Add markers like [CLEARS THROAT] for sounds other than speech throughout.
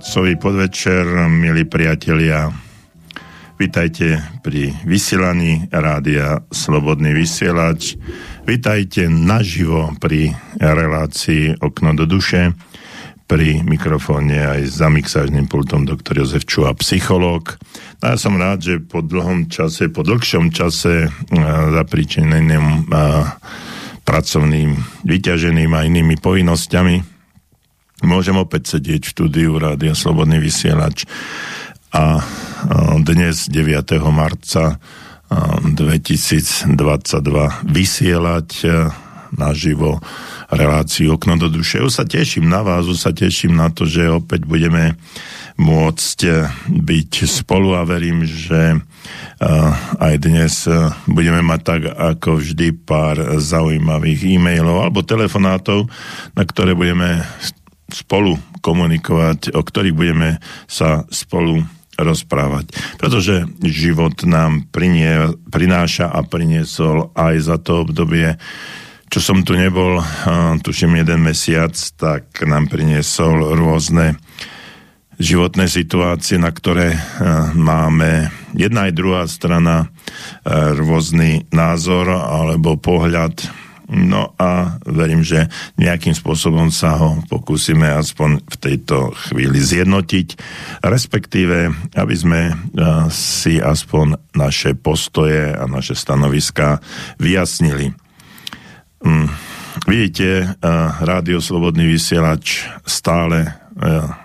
Marcový podvečer, milí priatelia. Vítajte pri vysielaní rádia Slobodný vysielač. Vítajte naživo pri relácii Okno do duše. Pri mikrofóne aj za mixážnym pultom doktor Jozef Čuha, psychológ. No ja som rád, že po dlhom čase, po dlhšom čase zapričeneným pracovným, vyťaženým a inými povinnosťami Môžem opäť sedieť v štúdiu Rádia Slobodný vysielač a dnes 9. marca 2022 vysielať naživo reláciu Okno do duše. Už sa teším na vás, už sa teším na to, že opäť budeme môcť byť spolu a verím, že aj dnes budeme mať tak ako vždy pár zaujímavých e-mailov alebo telefonátov, na ktoré budeme spolu komunikovať, o ktorých budeme sa spolu rozprávať. Pretože život nám prinie, prináša a priniesol aj za to obdobie, čo som tu nebol, tuším jeden mesiac, tak nám priniesol rôzne životné situácie, na ktoré máme jedna aj druhá strana rôzny názor alebo pohľad No a verím, že nejakým spôsobom sa ho pokúsime aspoň v tejto chvíli zjednotiť, respektíve, aby sme si aspoň naše postoje a naše stanoviská vyjasnili. Mm, vidíte, Rádio Slobodný vysielač stále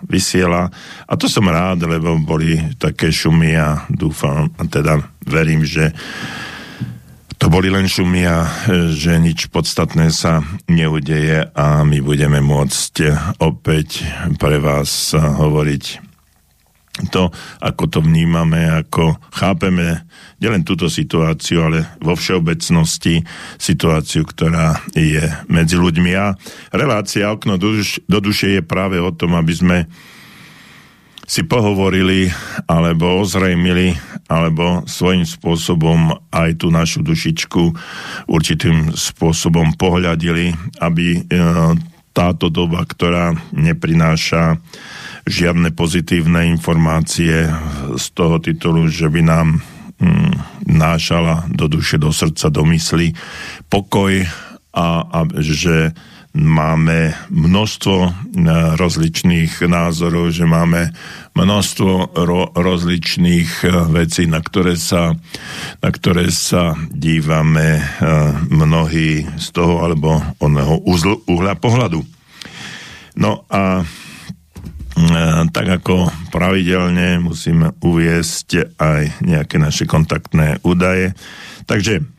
vysiela a to som rád, lebo boli také šumy a dúfam, teda verím, že to boli len šumy a e, že nič podstatné sa neudeje a my budeme môcť opäť pre vás hovoriť to, ako to vnímame, ako chápeme nielen túto situáciu, ale vo všeobecnosti situáciu, ktorá je medzi ľuďmi. A relácia Okno do duše je práve o tom, aby sme si pohovorili alebo ozrejmili alebo svojím spôsobom aj tú našu dušičku určitým spôsobom pohľadili, aby e, táto doba, ktorá neprináša žiadne pozitívne informácie z toho titulu, že by nám mm, nášala do duše, do srdca, do mysli pokoj a, a že máme množstvo e, rozličných názorov, že máme množstvo ro- rozličných e, vecí, na ktoré sa, na ktoré sa dívame e, mnohí z toho alebo oného uzl- uhla pohľadu. No a tak ako pravidelne musíme uviesť aj nejaké naše kontaktné údaje. Takže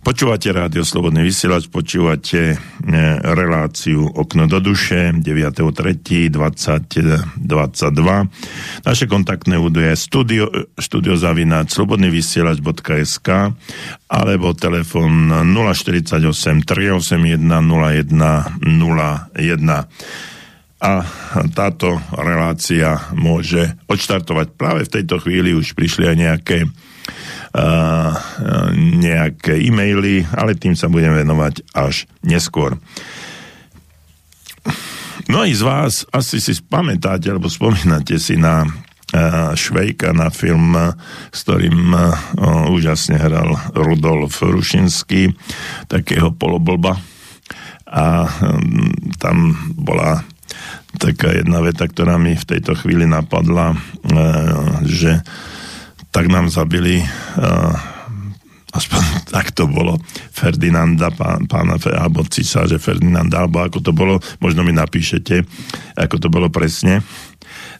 Počúvate rádio Slobodný vysielač, počúvate e, reláciu Okno do duše 9.3.2022. Naše kontaktné údaje studio, studiozavináč slobodnyvysielač.sk alebo telefon 048 381 0101. A táto relácia môže odštartovať práve v tejto chvíli, už prišli aj nejaké nejaké e-maily, ale tým sa budem venovať až neskôr. Mnohí z vás asi si pamätáte, alebo spomínate si na Švejka na film, s ktorým úžasne hral Rudolf Rušinský, takého poloblba. A tam bola taká jedna veta, ktorá mi v tejto chvíli napadla, že tak nám zabili uh, aspoň [LAUGHS] tak to bolo Ferdinanda, pán, pána, alebo císaže Ferdinanda, alebo ako to bolo, možno mi napíšete, ako to bolo presne.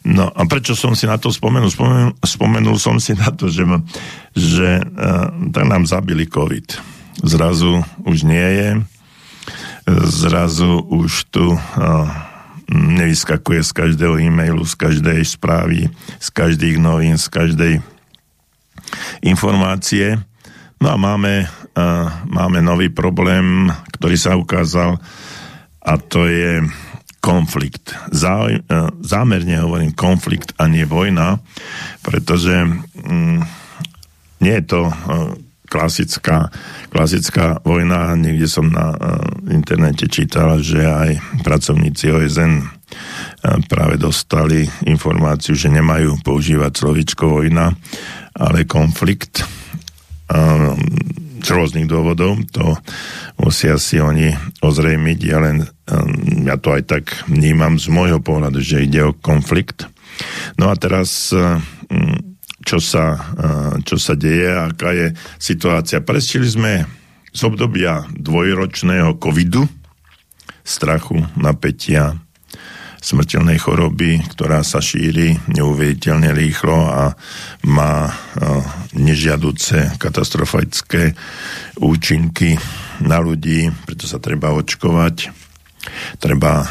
No a prečo som si na to spomenul? Spomenul, spomenul som si na to, že, že uh, tak nám zabili COVID. Zrazu už nie je, zrazu už tu uh, nevyskakuje z každého e-mailu, z každej správy, z každých novín, z každej informácie. No a máme, uh, máme nový problém, ktorý sa ukázal a to je konflikt. Zá, uh, zámerne hovorím konflikt a nie vojna, pretože um, nie je to uh, klasická, klasická vojna. Niekde som na uh, internete čítal, že aj pracovníci OSN práve dostali informáciu, že nemajú používať slovičko vojna, ale konflikt z rôznych dôvodov. To musia si oni ozrejmiť. Ja len, ja to aj tak vnímam z môjho pohľadu, že ide o konflikt. No a teraz čo sa, čo sa deje, aká je situácia. Prestili sme z obdobia dvojročného covidu, strachu, napätia, smrteľnej choroby, ktorá sa šíri neuveriteľne rýchlo a má nežiaduce katastrofické účinky na ľudí, preto sa treba očkovať. Treba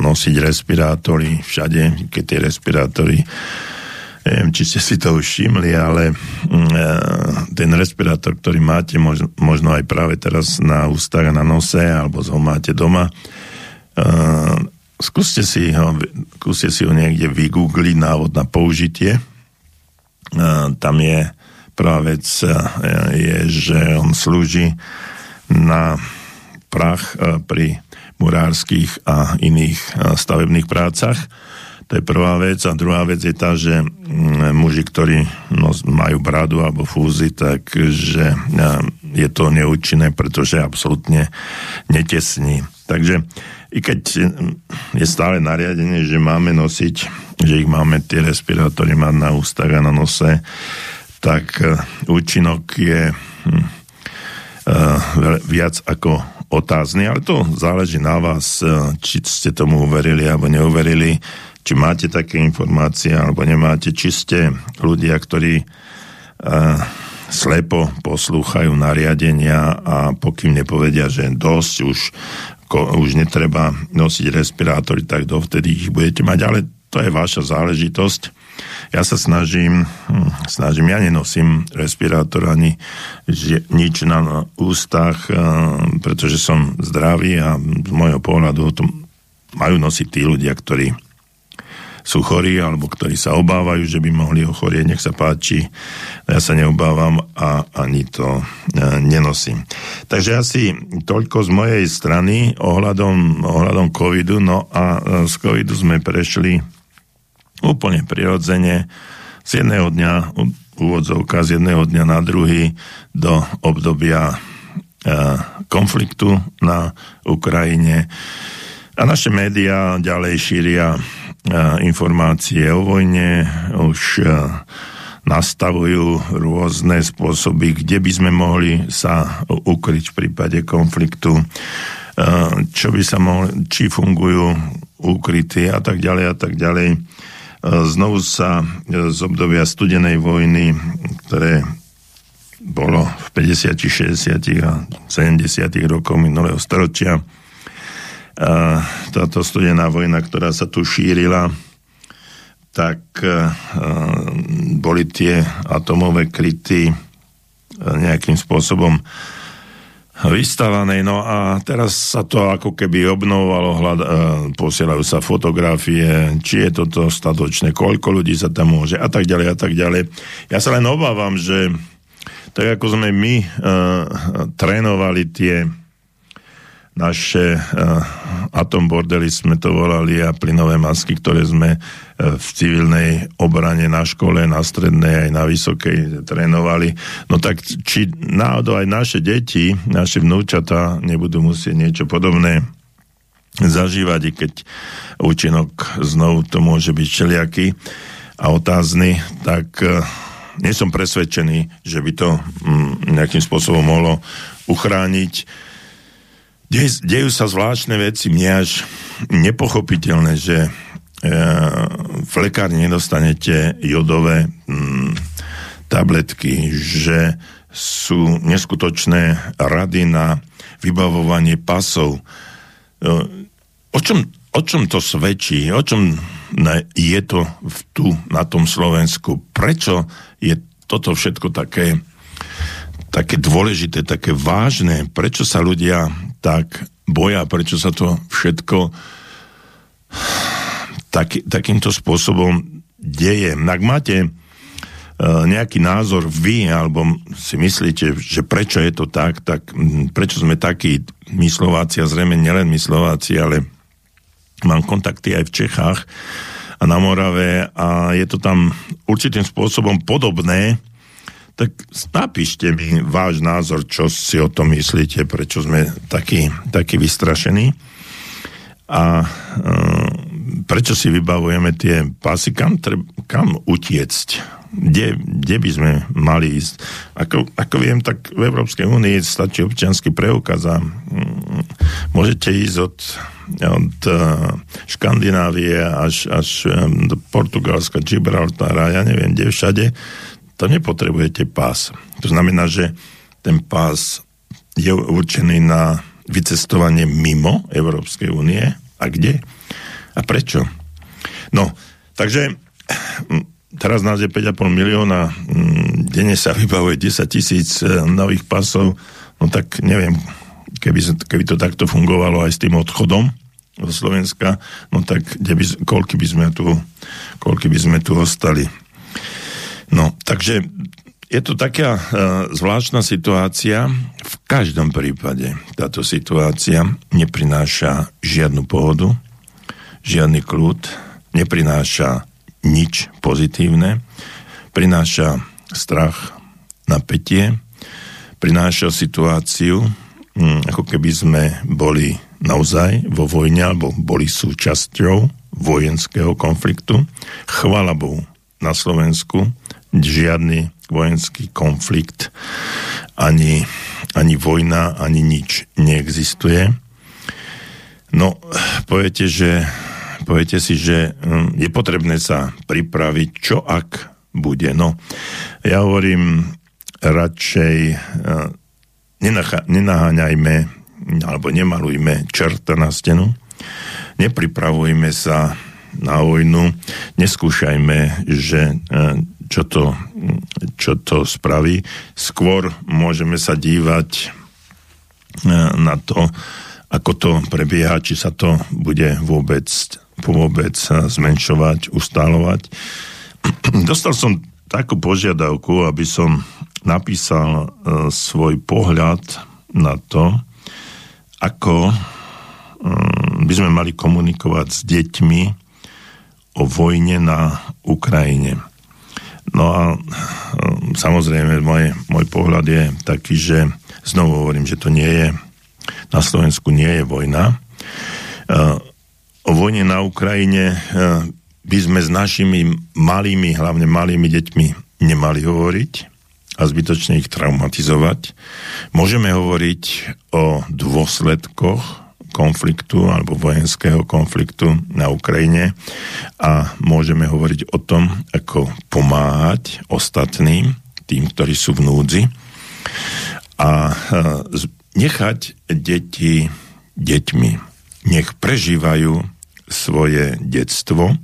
nosiť respirátory všade, keď tie respirátory neviem, či ste si to už všimli, ale ten respirátor, ktorý máte možno aj práve teraz na ústach a na nose, alebo ho máte doma, skúste si ho, skúste si ho niekde vygoogliť návod na použitie. Tam je prvá vec je, že on slúži na prach pri murárskych a iných stavebných prácach. To je prvá vec. A druhá vec je tá, že muži, ktorí no, majú bradu alebo fúzy, takže je to neúčinné, pretože absolútne netesní. Takže i keď je stále nariadenie, že máme nosiť, že ich máme tie respirátory mať na ústach a na nose, tak e, účinok je hm, e, viac ako otázny, ale to záleží na vás, e, či ste tomu uverili alebo neuverili, či máte také informácie alebo nemáte, či ste ľudia, ktorí slepo poslúchajú nariadenia a pokým nepovedia, že dosť už už netreba nosiť respirátory, tak dovtedy ich budete mať, ale to je vaša záležitosť. Ja sa snažím, hm, snažím, ja nenosím respirátor ani nič na ústach, eh, pretože som zdravý a z môjho pohľadu to majú nosiť tí ľudia, ktorí sú chorí alebo ktorí sa obávajú, že by mohli ochorieť, nech sa páči. Ja sa neobávam a ani to e, nenosím. Takže asi toľko z mojej strany ohľadom, ohľadom covidu. No a e, z covidu sme prešli úplne prirodzene z jedného dňa, úvodzovka z jedného dňa na druhý do obdobia e, konfliktu na Ukrajine. A naše médiá ďalej šíria informácie o vojne, už nastavujú rôzne spôsoby, kde by sme mohli sa ukryť v prípade konfliktu, čo by sa mohli, či fungujú ukrytí a tak ďalej a tak ďalej. Znovu sa z obdobia studenej vojny, ktoré bolo v 50., 60. a 70. rokov minulého storočia, táto studená vojna, ktorá sa tu šírila, tak boli tie atomové kryty nejakým spôsobom vystavané. No a teraz sa to ako keby obnovovalo, hľad, posielajú sa fotografie, či je toto statočné, koľko ľudí sa tam môže a tak ďalej a tak ďalej. Ja sa len obávam, že tak ako sme my uh, trénovali tie naše uh, atom bordely sme to volali a plynové masky, ktoré sme uh, v civilnej obrane na škole, na strednej aj na vysokej trénovali. No tak či náhodou aj naše deti, naše vnúčata nebudú musieť niečo podobné zažívať, i keď účinok znovu to môže byť všelijaký a otázny, tak uh, nie som presvedčený, že by to um, nejakým spôsobom mohlo uchrániť Dej, dejú sa zvláštne veci, mne až nepochopiteľné, že e, v lekárni nedostanete jodové mm, tabletky, že sú neskutočné rady na vybavovanie pasov. E, o čom, o čom to svedčí? O čom je to tu na tom Slovensku? Prečo je toto všetko také také dôležité, také vážne, prečo sa ľudia tak boja, prečo sa to všetko tak, takýmto spôsobom deje. Ak máte uh, nejaký názor vy, alebo si myslíte, že prečo je to tak, tak prečo sme takí my Slováci, a zrejme nielen my Slováci, ale mám kontakty aj v Čechách a na Morave a je to tam určitým spôsobom podobné, tak napíšte mi váš názor, čo si o tom myslíte, prečo sme takí, takí vystrašení. A e, prečo si vybavujeme tie pásy, kam, treb, kam utiecť? Kde, kde by sme mali ísť. Ako, ako viem, tak v Európskej únii stačí občianský preukaz a mm, môžete ísť od, od uh, Škandinávie až, až um, do Portugalska, Gibraltara, ja neviem, kde všade, to nepotrebujete pás. To znamená, že ten pás je určený na vycestovanie mimo Európskej únie. A kde? A prečo? No, takže teraz nás je 5,5 milióna, mm, denne sa vybavuje 10 tisíc e, nových pasov, no tak neviem, keby, keby to takto fungovalo aj s tým odchodom zo Slovenska, no tak kde by, koľky by sme tu, koľky by sme tu ostali. No, takže je to taká uh, zvláštna situácia. V každom prípade táto situácia neprináša žiadnu pohodu, žiadny kľud, neprináša nič pozitívne, prináša strach, napätie, prináša situáciu, mm, ako keby sme boli naozaj vo vojne alebo boli súčasťou vojenského konfliktu. Chvala Bohu, na Slovensku žiadny vojenský konflikt, ani, ani vojna, ani nič neexistuje. No, poviete, že poviete si, že hm, je potrebné sa pripraviť, čo ak bude. No, ja hovorím radšej hm, nenaháňajme alebo nemalujme čerta na stenu, nepripravujme sa na vojnu, neskúšajme, že hm, čo to, čo to spraví. Skôr môžeme sa dívať na to, ako to prebieha, či sa to bude vôbec vôbec zmenšovať, ustálovať. [CLEARS THROAT] Dostal som takú požiadavku, aby som napísal e, svoj pohľad na to, ako e, by sme mali komunikovať s deťmi o vojne na Ukrajine. No a e, samozrejme môj, môj pohľad je taký, že znovu hovorím, že to nie je na Slovensku nie je vojna o vojne na Ukrajine eh, by sme s našimi malými, hlavne malými deťmi nemali hovoriť a zbytočne ich traumatizovať. Môžeme hovoriť o dôsledkoch konfliktu alebo vojenského konfliktu na Ukrajine a môžeme hovoriť o tom, ako pomáhať ostatným, tým, ktorí sú v núdzi a eh, nechať deti deťmi. Nech prežívajú svoje detstvo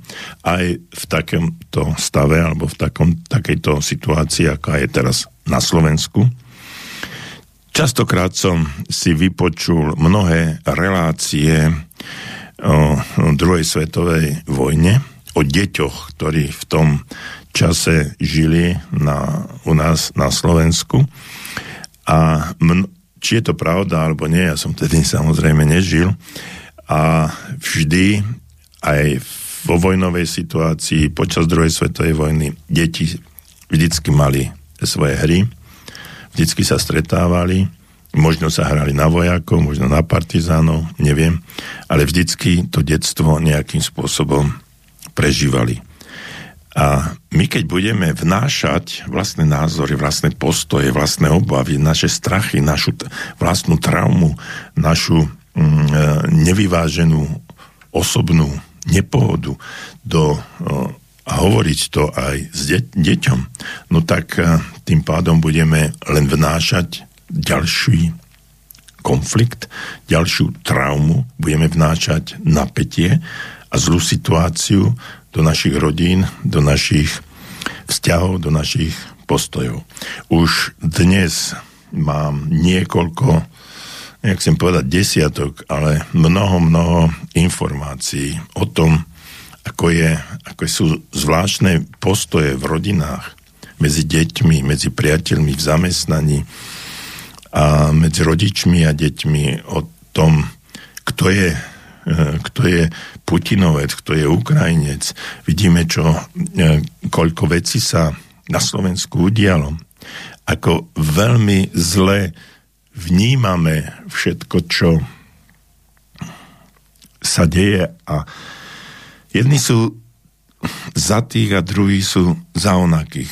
aj v takomto stave alebo v takom, takejto situácii, aká je teraz na Slovensku. Častokrát som si vypočul mnohé relácie o druhej svetovej vojne, o deťoch, ktorí v tom čase žili na, u nás na Slovensku. A mn- či je to pravda alebo nie, ja som tedy samozrejme nežil, a vždy aj vo vojnovej situácii počas druhej svetovej vojny deti vždycky mali svoje hry, vždycky sa stretávali, možno sa hrali na vojakov, možno na partizánov, neviem, ale vždycky to detstvo nejakým spôsobom prežívali. A my keď budeme vnášať vlastné názory, vlastné postoje, vlastné obavy, naše strachy, našu vlastnú traumu, našu mm, e, nevyváženú osobnú nepohodu do, a hovoriť to aj s de- deťom, no tak e, tým pádom budeme len vnášať ďalší konflikt, ďalšiu traumu, budeme vnášať napätie a zlú situáciu do našich rodín, do našich vzťahov, do našich postojov. Už dnes mám niekoľko jak chcem povedať desiatok, ale mnoho, mnoho informácií o tom, ako, je, ako sú zvláštne postoje v rodinách medzi deťmi, medzi priateľmi v zamestnaní a medzi rodičmi a deťmi o tom, kto je kto je Putinovec, kto je Ukrajinec. Vidíme, čo, koľko vecí sa na Slovensku udialo. Ako veľmi zle vnímame všetko, čo sa deje a jedni sú za tých a druhí sú za onakých.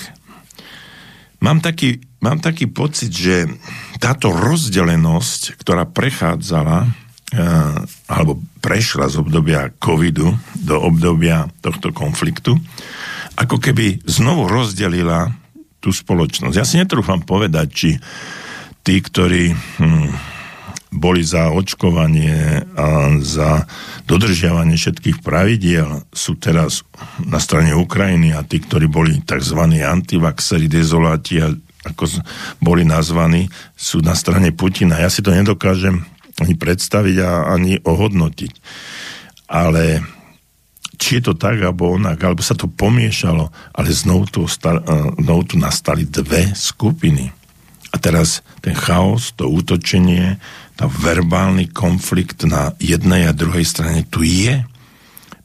Mám taký, mám taký pocit, že táto rozdelenosť, ktorá prechádzala eh, alebo prešla z obdobia covidu do obdobia tohto konfliktu, ako keby znovu rozdelila tú spoločnosť. Ja si netrúfam povedať, či tí, ktorí hm, boli za očkovanie a za dodržiavanie všetkých pravidiel, sú teraz na strane Ukrajiny a tí, ktorí boli tzv. antivaxeri, dezoláti ako boli nazvaní, sú na strane Putina. Ja si to nedokážem ani predstaviť a ani ohodnotiť. Ale či je to tak, alebo onak, alebo sa to pomiešalo, ale znovu tu, znovu tu nastali dve skupiny. A teraz ten chaos, to útočenie, tá verbálny konflikt na jednej a druhej strane tu je.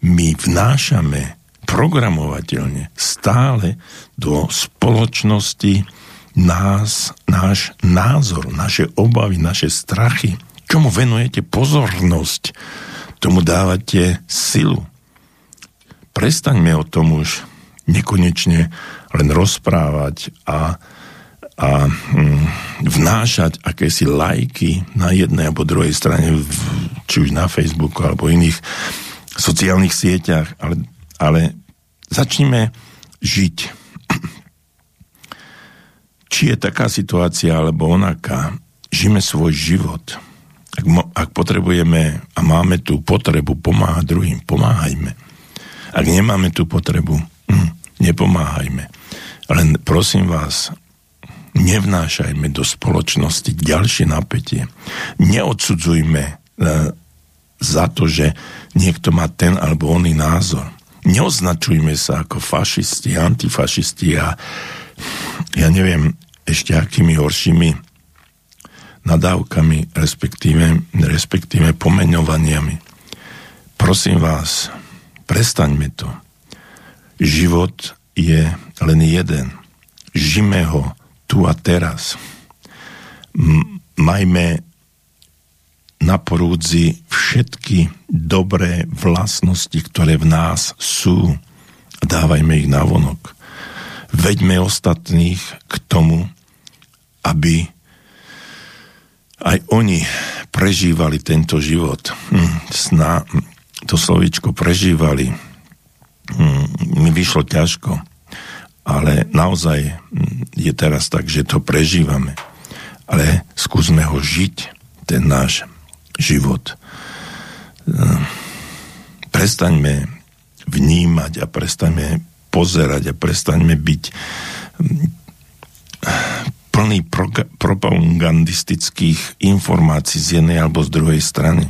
My vnášame programovateľne stále do spoločnosti nás, náš názor, naše obavy, naše strachy. Čomu venujete pozornosť, tomu dávate silu. Prestaňme o tom už nekonečne len rozprávať a a hm, vnášať akési lajky na jednej alebo druhej strane, či už na Facebooku alebo iných sociálnych sieťach, ale, ale začnime žiť. [CLEARS THROAT] Či je taká situácia alebo onaká, žijeme svoj život. Ak, mo, ak potrebujeme a máme tú potrebu pomáhať druhým, pomáhajme. Ak nemáme tú potrebu, hm, [CLEARS THROAT] nepomáhajme. Len prosím vás, nevnášajme do spoločnosti ďalšie napätie. Neodsudzujme e, za to, že niekto má ten alebo oný názor. Neoznačujme sa ako fašisti, antifašisti a ja neviem ešte akými horšími nadávkami, respektíve, respektíve pomeňovaniami. Prosím vás, prestaňme to. Život je len jeden. Žime ho tu a teraz. Majme na porúdzi všetky dobré vlastnosti, ktoré v nás sú. Dávajme ich na vonok. Veďme ostatných k tomu, aby aj oni prežívali tento život. Hm, sná, to slovičko prežívali hm, mi vyšlo ťažko ale naozaj mm, je teraz tak, že to prežívame. Ale skúsme ho žiť, ten náš život. Ehm, prestaňme vnímať a prestaňme pozerať a prestaňme byť mm, plný pro- propagandistických informácií z jednej alebo z druhej strany.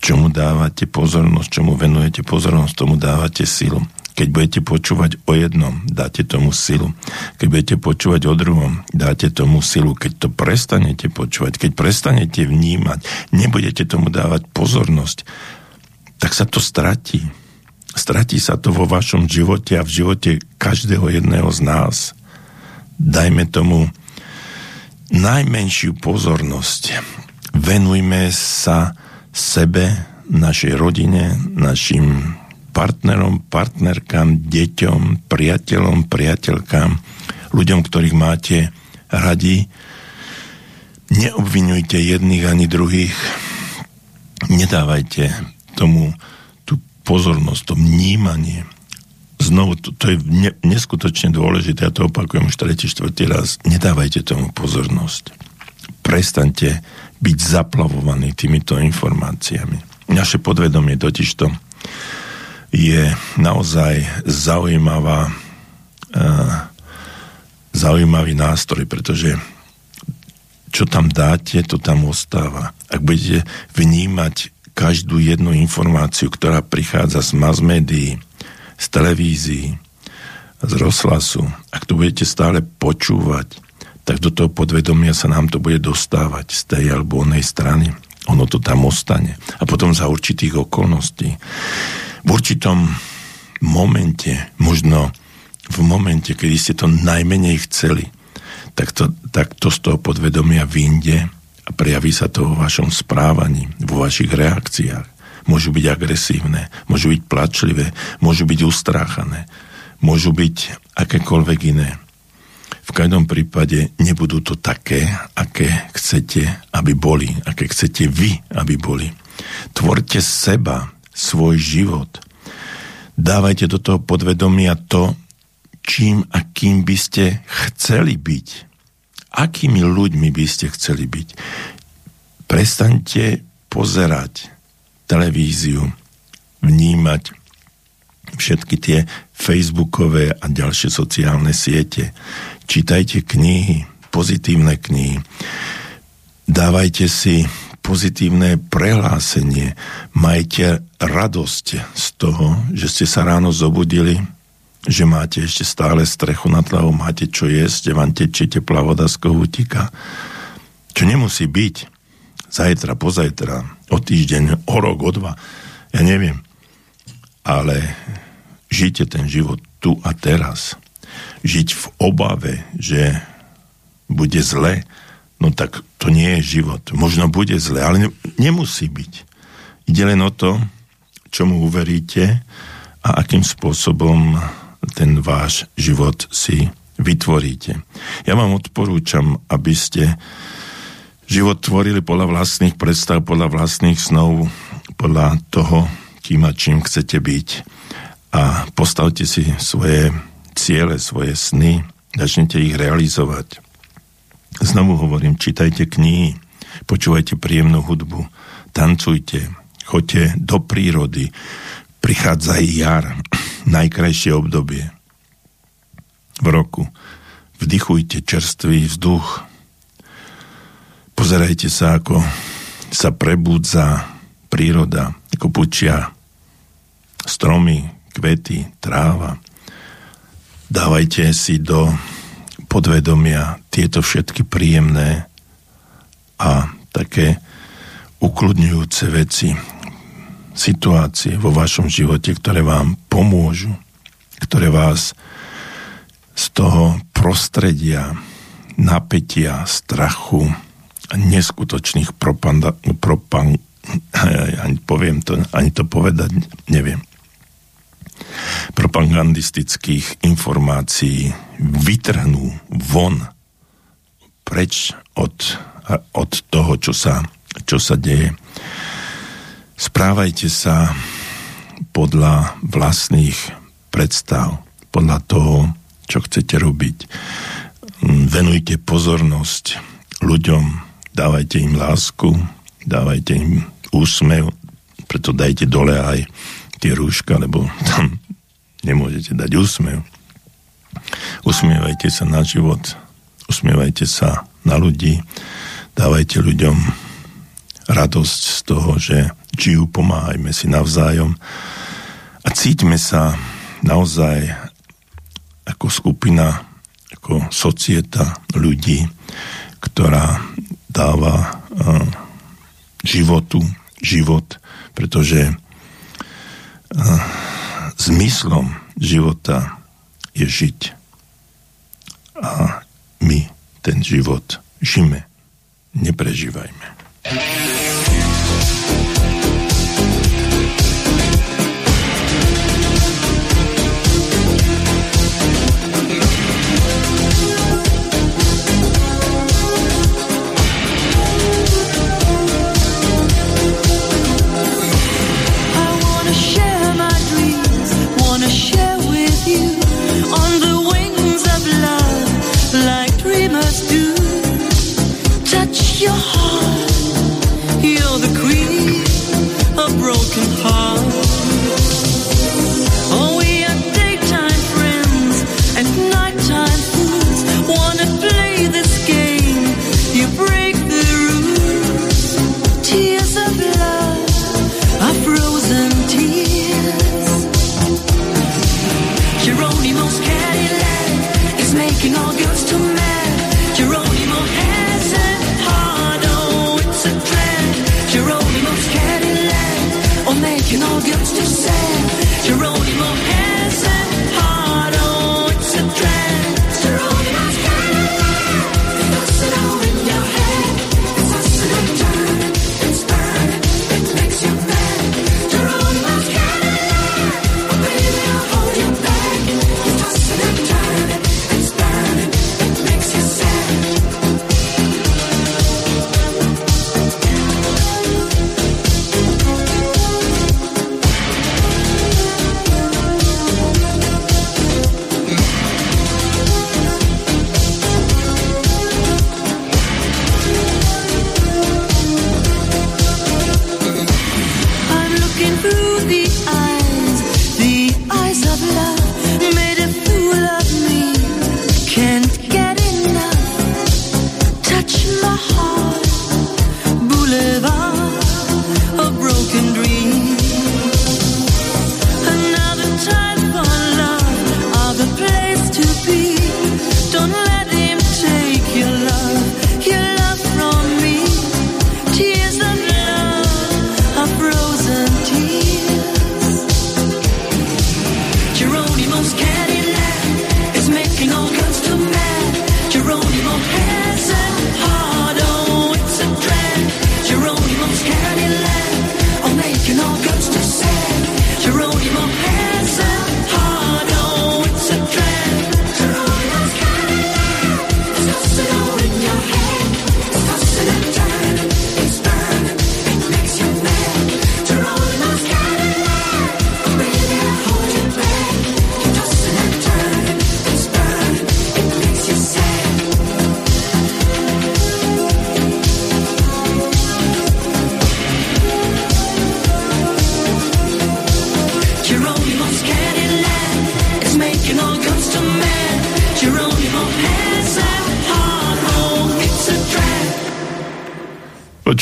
Čomu dávate pozornosť, čomu venujete pozornosť, tomu dávate silu. Keď budete počúvať o jednom, dáte tomu silu. Keď budete počúvať o druhom, dáte tomu silu. Keď to prestanete počúvať, keď prestanete vnímať, nebudete tomu dávať pozornosť, tak sa to stratí. Stratí sa to vo vašom živote a v živote každého jedného z nás. Dajme tomu najmenšiu pozornosť. Venujme sa sebe, našej rodine, našim partnerom, partnerkám, deťom, priateľom, priateľkám, ľuďom, ktorých máte radi. Neobvinujte jedných ani druhých. Nedávajte tomu tú pozornosť, to vnímanie. Znovu, to, to je ne, neskutočne dôležité, ja to opakujem už tretí, štvrtý raz. Nedávajte tomu pozornosť. Prestaňte byť zaplavovaní týmito informáciami. Naše podvedomie totiž to je naozaj zaujímavá, uh, zaujímavý nástroj, pretože čo tam dáte, to tam ostáva. Ak budete vnímať každú jednu informáciu, ktorá prichádza z mass médií, z televízií, z rozhlasu, ak to budete stále počúvať, tak do toho podvedomia sa nám to bude dostávať z tej alebo onej strany. ono to tam ostane. A potom za určitých okolností. V určitom momente, možno v momente, kedy ste to najmenej chceli, tak to, tak to z toho podvedomia vyjde a prejaví sa to vo vašom správaní, vo vašich reakciách. Môžu byť agresívne, môžu byť plačlivé, môžu byť ustráchané, môžu byť akékoľvek iné. V každom prípade nebudú to také, aké chcete, aby boli, aké chcete vy, aby boli. Tvorte seba, svoj život. Dávajte do toho podvedomia to, čím a kým by ste chceli byť. Akými ľuďmi by ste chceli byť. Prestaňte pozerať televíziu, vnímať všetky tie facebookové a ďalšie sociálne siete. Čítajte knihy, pozitívne knihy. Dávajte si pozitívne prehlásenie. Majte radosť z toho, že ste sa ráno zobudili, že máte ešte stále strechu nad hlavou, máte čo jesť, že vám tečie teplá voda z kohútika. Čo nemusí byť zajtra, pozajtra, o týždeň, o rok, o dva, ja neviem. Ale žite ten život tu a teraz. Žiť v obave, že bude zle, no tak to nie je život. Možno bude zle, ale nemusí byť. Ide len o to, čomu uveríte a akým spôsobom ten váš život si vytvoríte. Ja vám odporúčam, aby ste život tvorili podľa vlastných predstav, podľa vlastných snov, podľa toho, kým a čím chcete byť. A postavte si svoje ciele, svoje sny, začnite ich realizovať. Znovu hovorím, čítajte knihy, počúvajte príjemnú hudbu, tancujte, choďte do prírody, prichádza jar, [CLEARS THROAT] najkrajšie obdobie v roku. Vdychujte čerstvý vzduch. Pozerajte sa, ako sa prebudza príroda, ako pučia stromy, kvety, tráva. Dávajte si do podvedomia tieto všetky príjemné a také ukludňujúce veci, situácie vo vašom živote, ktoré vám pomôžu, ktoré vás z toho prostredia napätia, strachu neskutočných propanda, propan, [LAUGHS] ani poviem to, ani to povedať, neviem propagandistických informácií vytrhnú von preč od, od toho, čo sa, čo sa deje Správajte sa podľa vlastných predstav, podľa toho, čo chcete robiť. Venujte pozornosť ľuďom, dávajte im lásku, dávajte im úsmev, preto dajte dole aj tie rúška, lebo tam [LAUGHS] nemôžete dať úsmev. Usmievajte sa na život, usmievajte sa na ľudí, dávajte ľuďom radosť z toho, že žijú, pomáhajme si navzájom a cíťme sa naozaj ako skupina, ako societa ľudí, ktorá dáva uh, životu život, pretože zmyslom života je žiť. A my ten život žime, neprežívajme. You're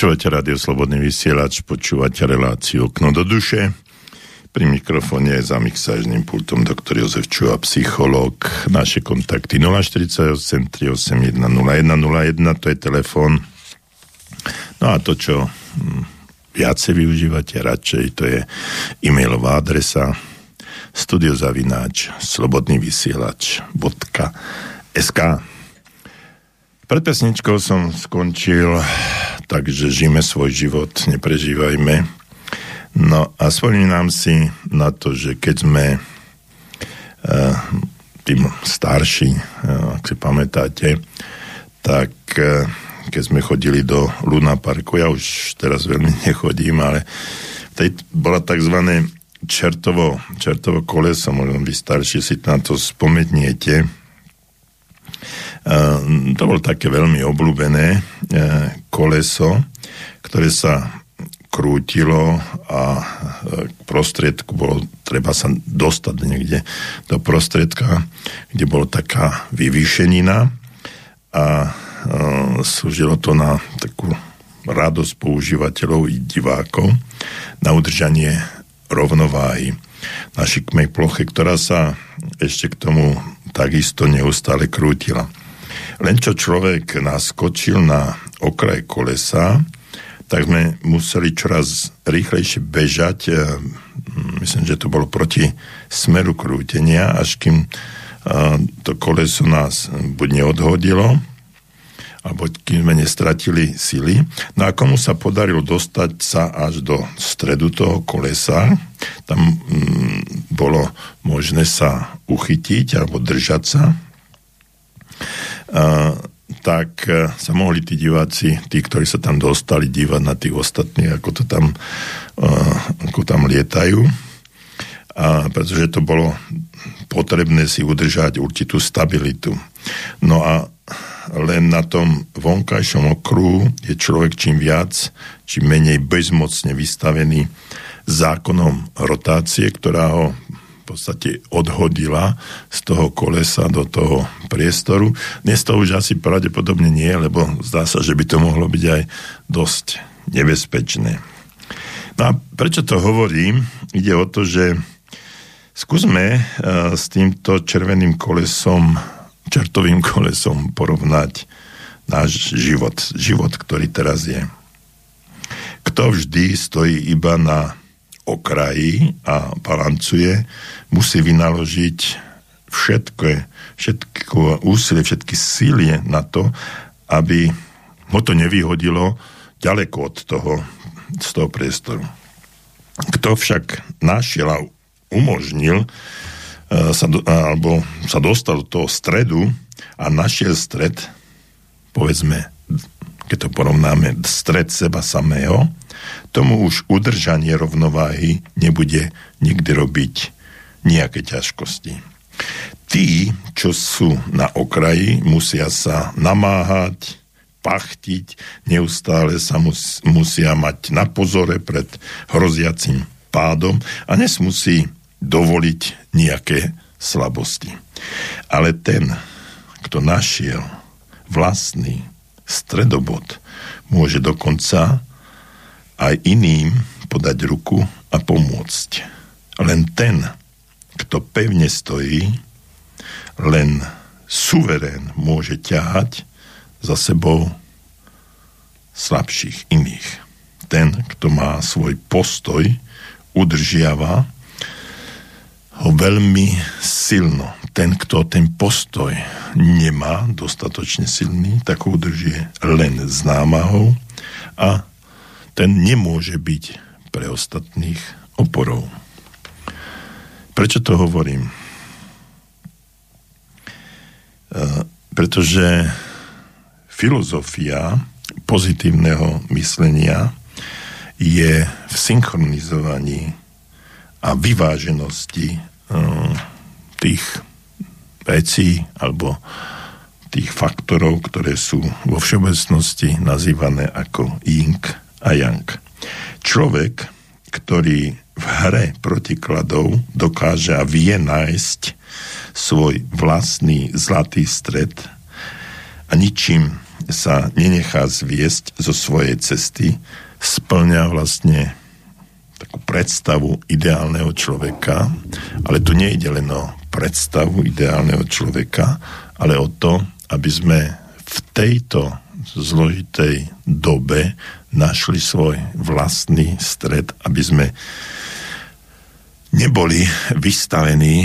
Počúvate Radio Slobodný vysielač, počúvate reláciu Okno do duše. Pri mikrofóne za mixážnym pultom doktor Jozef Čuha, psychológ. Naše kontakty 048 381 0101, to je telefón. No a to, čo hm, viacej využívate radšej, to je e-mailová adresa studiozavináč slobodný vysielač.sk Pred pesničkou som skončil takže žijeme svoj život, neprežívajme. No a spomínam si na to, že keď sme uh, tým starší, uh, ak si pamätáte, tak uh, keď sme chodili do Luna Parku, ja už teraz veľmi [LAUGHS] nechodím, ale tej bola tzv. čertovo, čertovo koleso, možno vy starší si na to spomeniete, to bolo také veľmi obľúbené eh, koleso, ktoré sa krútilo a k eh, prostriedku bolo treba sa dostať niekde do prostriedka, kde bolo taká vyvýšenina a e, slúžilo to na takú radosť používateľov i divákov na udržanie rovnováhy na šikmej ploche, ktorá sa ešte k tomu takisto neustále krútila. Len čo človek naskočil na okraj kolesa, tak sme museli čoraz rýchlejšie bežať. E, myslím, že to bolo proti smeru krútenia, až kým e, to koleso nás buď neodhodilo, alebo kým sme nestratili sily. No a komu sa podarilo dostať sa až do stredu toho kolesa, tam mm, bolo možné sa uchytiť alebo držať sa, tak e, sa mohli tí diváci, tí, ktorí sa tam dostali, dívať na tých ostatných, ako to tam, e, ako tam lietajú. A pretože to bolo potrebné si udržať určitú stabilitu. No a len na tom vonkajšom okruhu je človek čím viac, čím menej bezmocne vystavený zákonom rotácie, ktorá ho podstate odhodila z toho kolesa do toho priestoru. Dnes to už asi pravdepodobne nie, lebo zdá sa, že by to mohlo byť aj dosť nebezpečné. No a prečo to hovorím? Ide o to, že skúsme uh, s týmto červeným kolesom, čertovým [LAUGHS] kolesom porovnať náš život, život, ktorý teraz je. Kto vždy stojí iba na okrají a balancuje, musí vynaložiť všetko, všetko úsilie, všetky sílie na to, aby ho to nevyhodilo ďaleko od toho, z toho priestoru. Kto však našiel a umožnil e, sa do, alebo sa dostal do toho stredu a našiel stred, povedzme, keď to porovnáme, stred seba samého, tomu už udržanie rovnováhy nebude nikdy robiť nejaké ťažkosti. Tí, čo sú na okraji, musia sa namáhať, pachtiť, neustále sa mus, musia mať na pozore pred hroziacim pádom a nesmusí dovoliť nejaké slabosti. Ale ten, kto našiel vlastný stredobod, môže dokonca aj iným podať ruku a pomôcť. Len ten, kto pevne stojí, len suverén môže ťahať za sebou slabších iných. Ten, kto má svoj postoj, udržiava ho veľmi silno. Ten, kto ten postoj nemá dostatočne silný, tak ho udržie len s a ten nemôže byť pre ostatných oporou. Prečo to hovorím? E, pretože filozofia pozitívneho myslenia je v synchronizovaní a vyváženosti um, tých vecí alebo tých faktorov, ktoré sú vo všeobecnosti nazývané ako yin a yang. Človek, ktorý v hre protikladov dokáže a vie nájsť svoj vlastný zlatý stred a ničím sa nenechá zviesť zo svojej cesty, splňa vlastne takú predstavu ideálneho človeka, ale tu nejde len o predstavu ideálneho človeka, ale o to, aby sme v tejto zložitej dobe našli svoj vlastný stred, aby sme neboli vystavení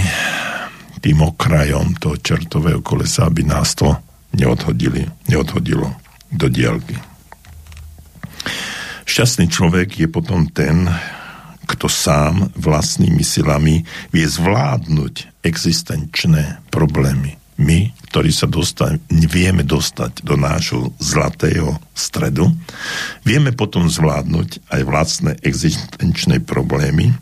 tým okrajom toho čertového kolesa, aby nás to neodhodili, neodhodilo do diálky. Šťastný človek je potom ten, kto sám vlastnými silami vie zvládnuť existenčné problémy. My, ktorí sa dostane, vieme dostať do nášho zlatého stredu, vieme potom zvládnuť aj vlastné existenčné problémy,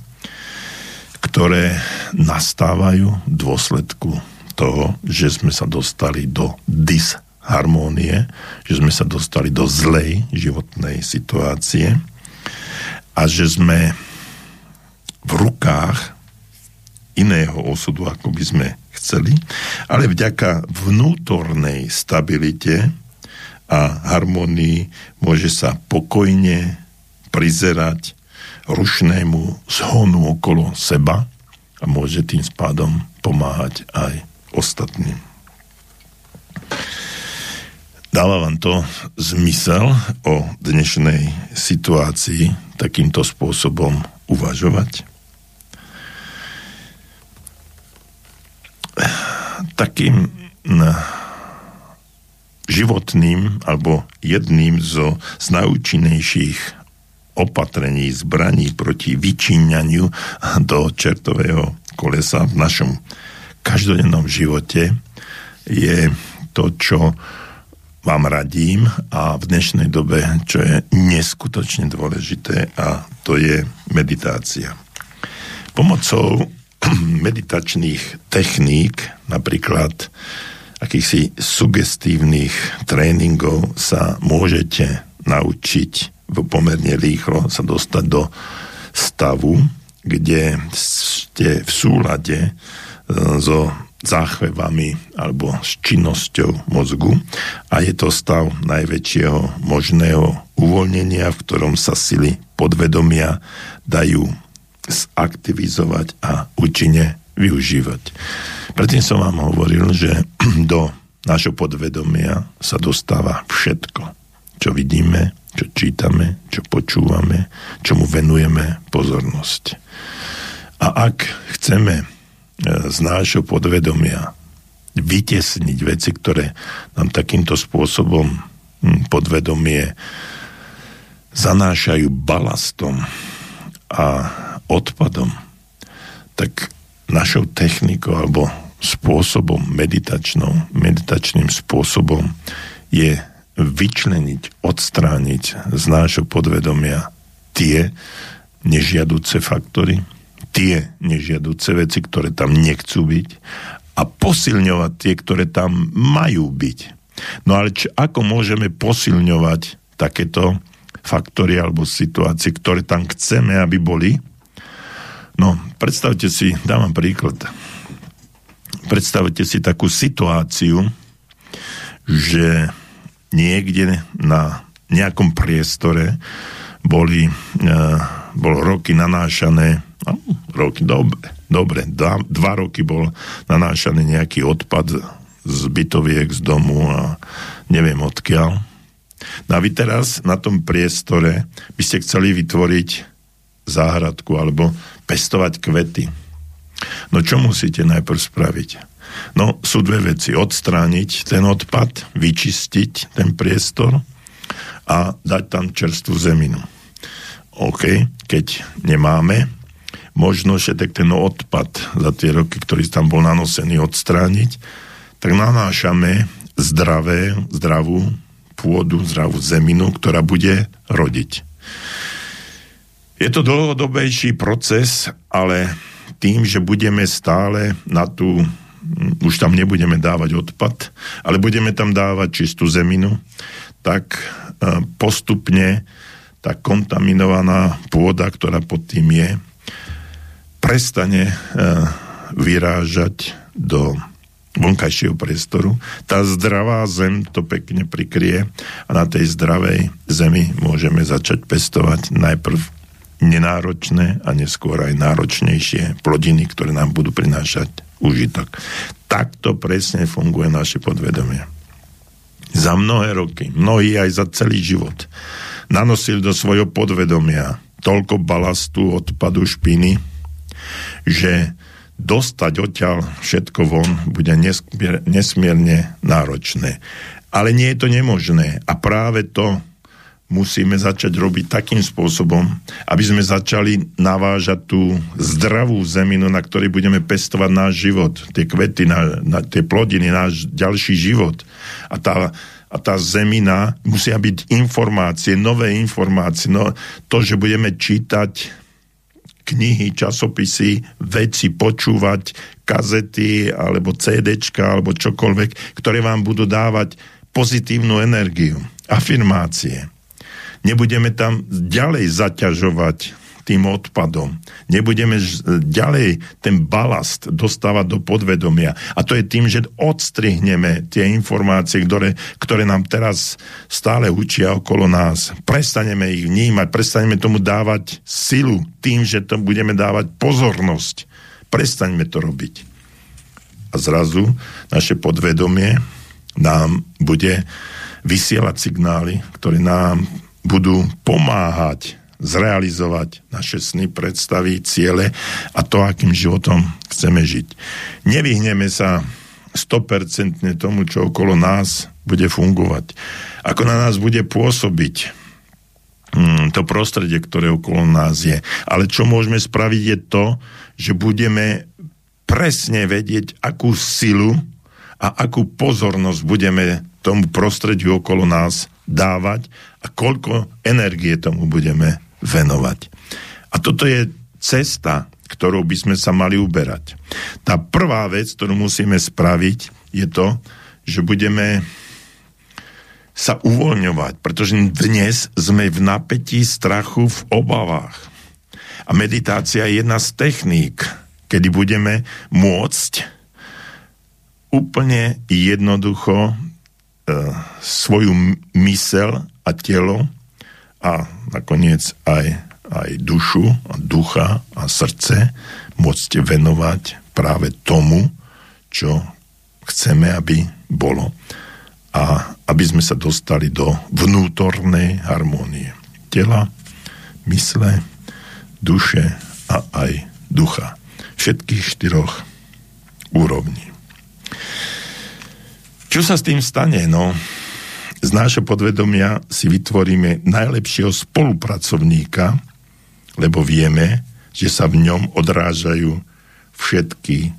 ktoré nastávajú v dôsledku toho, že sme sa dostali do disharmónie, že sme sa dostali do zlej životnej situácie a že sme v rukách iného osudu, ako by sme chceli, ale vďaka vnútornej stabilite a harmonii môže sa pokojne prizerať rušnému zhonu okolo seba a môže tým spádom pomáhať aj ostatným. Dáva vám to zmysel o dnešnej situácii takýmto spôsobom uvažovať? Takým životným alebo jedným zo z najúčinnejších opatrení, zbraní proti vyčíňaniu do čertového kolesa v našom každodennom živote je to, čo vám radím a v dnešnej dobe, čo je neskutočne dôležité a to je meditácia. Pomocou [CLEARS THROAT] meditačných techník, napríklad akýchsi sugestívnych tréningov sa môžete naučiť pomerne rýchlo sa dostať do stavu, kde ste v súlade so záchvevami alebo s činnosťou mozgu. A je to stav najväčšieho možného uvoľnenia, v ktorom sa sily podvedomia dajú zaktivizovať a účinne využívať. Predtým som vám hovoril, že [CLEARS THROAT] do nášho podvedomia sa dostáva všetko. čo vidíme, čo čítame, čo počúvame, čomu venujeme pozornosť. A ak chceme e, z nášho podvedomia vytesniť veci, ktoré nám takýmto spôsobom hm, podvedomie zanášajú balastom a odpadom, tak našou technikou alebo spôsobom meditačnou, meditačným spôsobom je vyčleniť, odstrániť z nášho podvedomia tie nežiaduce faktory, tie nežiaduce veci, ktoré tam nechcú byť a posilňovať tie, ktoré tam majú byť. No ale či, ako môžeme posilňovať takéto faktory alebo situácie, ktoré tam chceme, aby boli? No, predstavte si, dávam príklad. Predstavte si takú situáciu, že niekde na nejakom priestore boli, uh, bolo roky nanášané, no, roky, dobre, dobre, dva, dva roky bol nanášaný nejaký odpad z bytoviek z domu a neviem odkiaľ. No a vy teraz na tom priestore by ste chceli vytvoriť záhradku alebo pestovať kvety. No čo musíte najprv spraviť? No sú dve veci. Odstrániť ten odpad, vyčistiť ten priestor a dať tam čerstvú zeminu. OK, keď nemáme možno všetek ten odpad za tie roky, ktorý tam bol nanosený, odstrániť, tak nanášame zdravé, zdravú pôdu, zdravú zeminu, ktorá bude rodiť. Je to dlhodobejší proces, ale tým, že budeme stále na tú, už tam nebudeme dávať odpad, ale budeme tam dávať čistú zeminu, tak e, postupne tá kontaminovaná pôda, ktorá pod tým je, prestane e, vyrážať do vonkajšieho priestoru. Tá zdravá zem to pekne prikrie a na tej zdravej zemi môžeme začať pestovať najprv nenáročné a neskôr aj náročnejšie plodiny, ktoré nám budú prinášať užitok. Takto presne funguje naše podvedomie. Za mnohé roky, mnohí aj za celý život, nanosili do svojho podvedomia toľko balastu, odpadu, špiny, že dostať odtiaľ všetko von bude nesmier, nesmierne náročné. Ale nie je to nemožné. A práve to musíme začať robiť takým spôsobom, aby sme začali navážať tú zdravú zeminu, na ktorej budeme pestovať náš život, tie kvety, na, na, tie plodiny, náš ďalší život. A tá, a tá zemina musia byť informácie, nové informácie. No, to, že budeme čítať knihy, časopisy, veci počúvať, kazety alebo CDčka alebo čokoľvek, ktoré vám budú dávať pozitívnu energiu, afirmácie. Nebudeme tam ďalej zaťažovať tým odpadom. Nebudeme ďalej ten balast dostávať do podvedomia. A to je tým, že odstrihneme tie informácie, ktoré, ktoré nám teraz stále učia okolo nás. Prestaneme ich vnímať, prestaneme tomu dávať silu tým, že to budeme dávať pozornosť. Prestaňme to robiť. A zrazu naše podvedomie nám bude vysielať signály, ktoré nám budú pomáhať zrealizovať naše sny, predstavy, ciele a to, akým životom chceme žiť. Nevyhneme sa 100% tomu, čo okolo nás bude fungovať. Ako na nás bude pôsobiť hmm, to prostredie, ktoré okolo nás je. Ale čo môžeme spraviť je to, že budeme presne vedieť, akú silu a akú pozornosť budeme tomu prostrediu okolo nás dávať a koľko energie tomu budeme venovať. A toto je cesta, ktorou by sme sa mali uberať. Tá prvá vec, ktorú musíme spraviť, je to, že budeme sa uvoľňovať, pretože dnes sme v napätí strachu, v obavách. A meditácia je jedna z techník, kedy budeme môcť úplne jednoducho e, svoju mysel a telo a nakoniec aj, aj dušu, a ducha a srdce môcť venovať práve tomu, čo chceme, aby bolo. A aby sme sa dostali do vnútornej harmónie tela, mysle, duše a aj ducha. Všetkých štyroch úrovní. Čo sa s tým stane? No, z nášho podvedomia si vytvoríme najlepšieho spolupracovníka, lebo vieme, že sa v ňom odrážajú všetky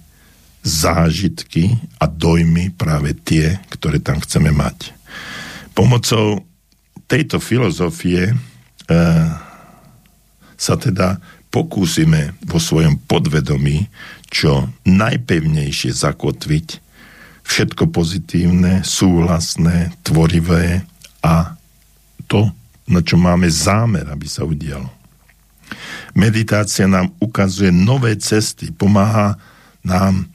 zážitky a dojmy práve tie, ktoré tam chceme mať. Pomocou tejto filozofie e, sa teda pokúsime vo svojom podvedomí čo najpevnejšie zakotviť všetko pozitívne, súhlasné, tvorivé a to, na čo máme zámer, aby sa udialo. Meditácia nám ukazuje nové cesty, pomáha nám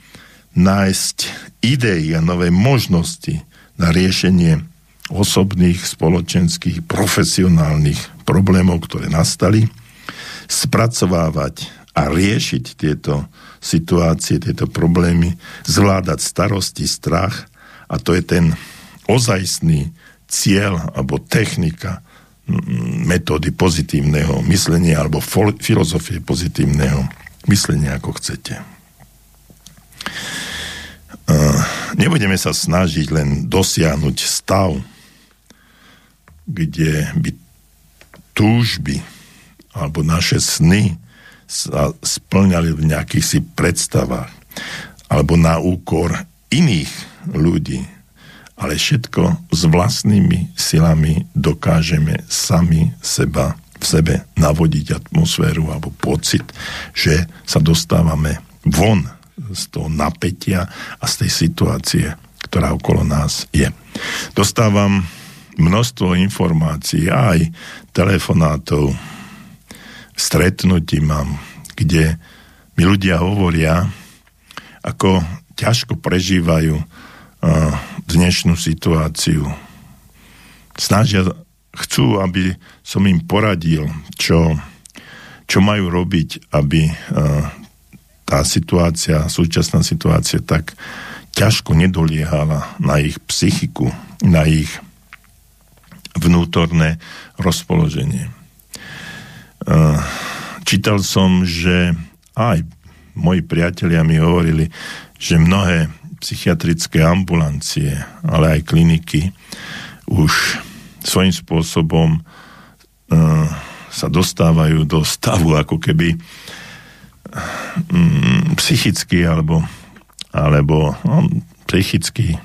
nájsť idei a nové možnosti na riešenie osobných, spoločenských, profesionálnych problémov, ktoré nastali, spracovávať a riešiť tieto situácie, tieto problémy, zvládať starosti, strach a to je ten ozajstný cieľ alebo technika metódy pozitívneho myslenia alebo filozofie pozitívneho myslenia, ako chcete. Nebudeme sa snažiť len dosiahnuť stav, kde by túžby alebo naše sny sa splňali v nejakých si predstavách alebo na úkor iných ľudí, ale všetko s vlastnými silami dokážeme sami seba v sebe navodiť atmosféru alebo pocit, že sa dostávame von z toho napätia a z tej situácie, ktorá okolo nás je. Dostávam množstvo informácií, aj telefonátov, stretnutí mám, kde mi ľudia hovoria, ako ťažko prežívajú uh, dnešnú situáciu. Snažia, chcú, aby som im poradil, čo, čo majú robiť, aby uh, tá situácia, súčasná situácia tak ťažko nedoliehala na ich psychiku, na ich vnútorné rozpoloženie. Čítal som, že aj moji priatelia mi hovorili, že mnohé psychiatrické ambulancie, ale aj kliniky už svojím spôsobom sa dostávajú do stavu, ako keby mm, psychicky alebo, alebo no, psychicky,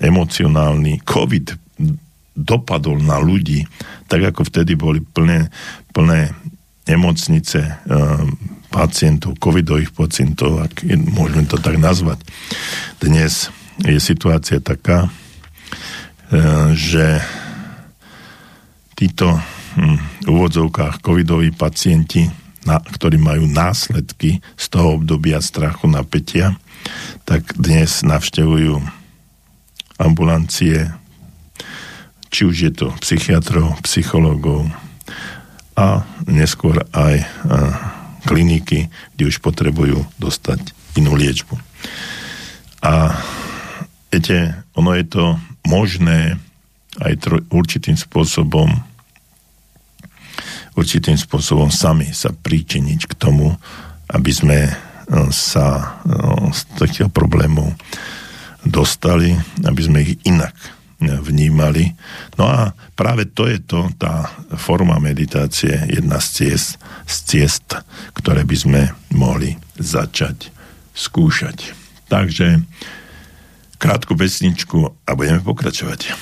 emocionálny COVID dopadol na ľudí, tak ako vtedy boli plné, plné nemocnice e, pacientov, covidových pacientov, ak môžeme to tak nazvať. Dnes je situácia taká, e, že títo hm, v úvodzovkách covidoví pacienti, ktorí majú následky z toho obdobia strachu, napätia, tak dnes navštevujú ambulancie či už je to psychiatrov, psychológov a neskôr aj kliniky, kde už potrebujú dostať inú liečbu. A viete, ono je to možné aj tro, určitým spôsobom určitým spôsobom sami sa príčiniť k tomu, aby sme sa z takého problémov dostali, aby sme ich inak vnímali. No a práve to je to, tá forma meditácie, jedna z ciest, z ciest, ktoré by sme mohli začať skúšať. Takže krátku pesničku a budeme pokračovať.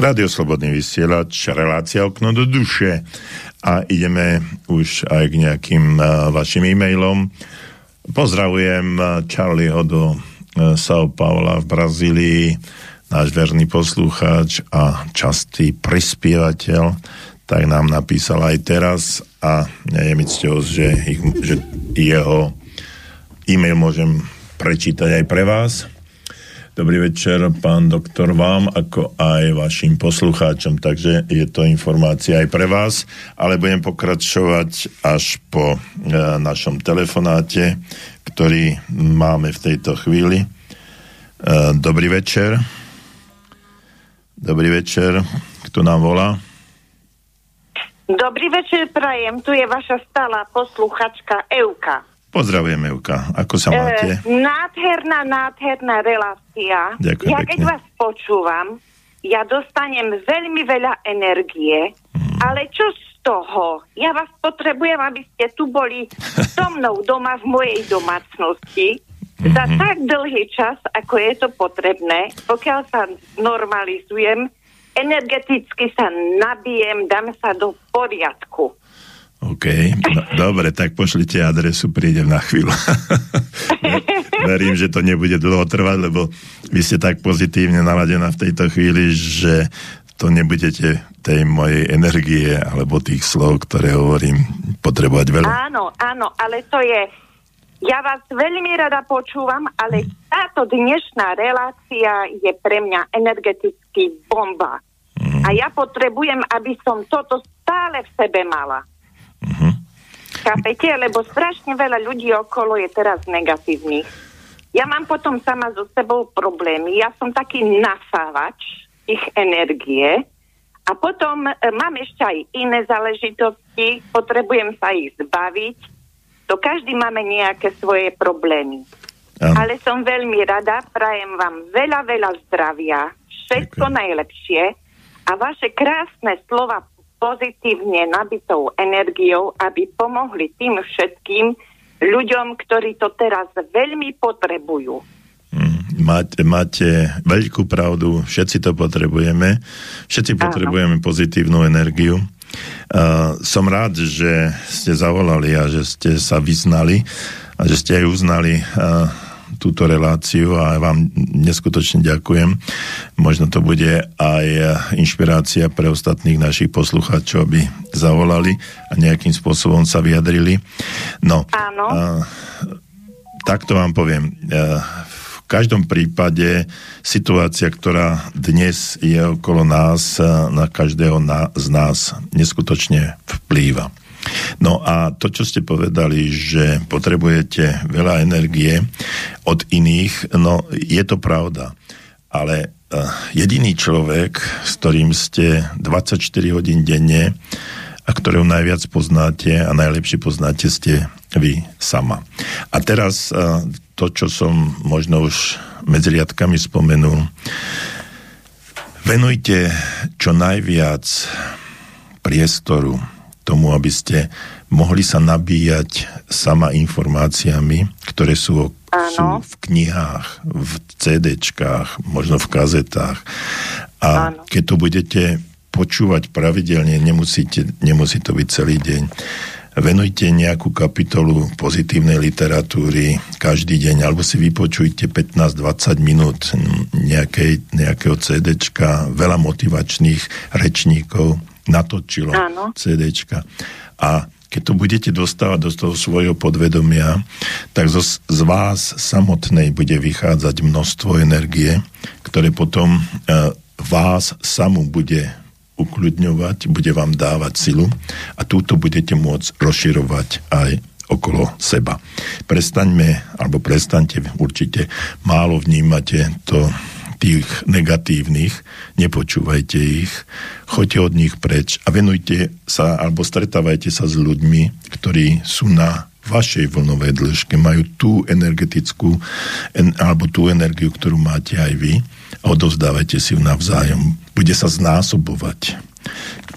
Rádio Slobodný vysielač, relácia okno do duše a ideme už aj k nejakým uh, vašim e-mailom. Pozdravujem uh, Charlieho do uh, São Paula v Brazílii, náš verný poslucháč a častý prispievateľ, tak nám napísal aj teraz a je mi cťou, že, že jeho e-mail môžem prečítať aj pre vás. Dobrý večer, pán doktor, vám ako aj vašim poslucháčom, takže je to informácia aj pre vás, ale budem pokračovať až po e, našom telefonáte, ktorý máme v tejto chvíli. E, dobrý večer. Dobrý večer. Kto nám volá? Dobrý večer, prajem. Tu je vaša stála posluchačka Euka. Pozdravujem, Euka. Ako sa máte? E, nádherná, nádherná relácia. Ďakujem ja pekne. keď vás počúvam, ja dostanem veľmi veľa energie, mm. ale čo z toho? Ja vás potrebujem, aby ste tu boli [LAUGHS] so mnou doma v mojej domácnosti mm-hmm. za tak dlhý čas, ako je to potrebné, pokiaľ sa normalizujem, energeticky sa nabijem, dám sa do poriadku. OK, no, dobre, tak pošlite adresu, prídem na chvíľu. [LAUGHS] Verím, že to nebude dlho trvať, lebo vy ste tak pozitívne naladená v tejto chvíli, že to nebudete tej mojej energie alebo tých slov, ktoré hovorím, potrebovať veľa. Áno, áno, ale to je... Ja vás veľmi rada počúvam, ale hmm. táto dnešná relácia je pre mňa energetický bomba. Hmm. A ja potrebujem, aby som toto stále v sebe mala. Uh-huh. Chápete? Lebo strašne veľa ľudí okolo je teraz negatívnych. Ja mám potom sama so sebou problémy. Ja som taký nasávač ich energie a potom e, mám ešte aj iné záležitosti, potrebujem sa ich zbaviť. To každý máme nejaké svoje problémy. Um. Ale som veľmi rada, prajem vám veľa, veľa zdravia, všetko okay. najlepšie a vaše krásne slova pozitívne nabitou energiou, aby pomohli tým všetkým ľuďom, ktorí to teraz veľmi potrebujú. Mm, máte, máte veľkú pravdu, všetci to potrebujeme, všetci Áno. potrebujeme pozitívnu energiu. Uh, som rád, že ste zavolali a že ste sa vyznali a že ste aj uznali uh, túto reláciu a vám neskutočne ďakujem. Možno to bude aj inšpirácia pre ostatných našich poslucháčov, aby zavolali a nejakým spôsobom sa vyjadrili. No, Áno. A, takto vám poviem. V každom prípade situácia, ktorá dnes je okolo nás, na každého z nás neskutočne vplýva. No a to, čo ste povedali, že potrebujete veľa energie od iných, no je to pravda. Ale uh, jediný človek, s ktorým ste 24 hodín denne a ktorého najviac poznáte a najlepšie poznáte, ste vy sama. A teraz uh, to, čo som možno už medzi riadkami spomenul, venujte čo najviac priestoru tomu, aby ste mohli sa nabíjať sama informáciami, ktoré sú, sú v knihách, v CDčkách, možno v kazetách. A Áno. keď to budete počúvať pravidelne, nemusíte, nemusí to byť celý deň. Venujte nejakú kapitolu pozitívnej literatúry každý deň, alebo si vypočujte 15-20 minút nejakej, nejakého CDčka, veľa motivačných rečníkov, natočilo Áno. CDčka. A keď to budete dostávať do toho svojho podvedomia, tak zo, z vás samotnej bude vychádzať množstvo energie, ktoré potom e, vás samú bude ukľudňovať, bude vám dávať silu a túto budete môcť rozširovať aj okolo seba. Prestaňme, alebo prestaňte určite, málo vnímate to tých negatívnych, nepočúvajte ich, choďte od nich preč a venujte sa alebo stretávajte sa s ľuďmi, ktorí sú na vašej vlnovej dĺžke, majú tú energetickú en, alebo tú energiu, ktorú máte aj vy a odovzdávajte si ju navzájom. Bude sa znásobovať.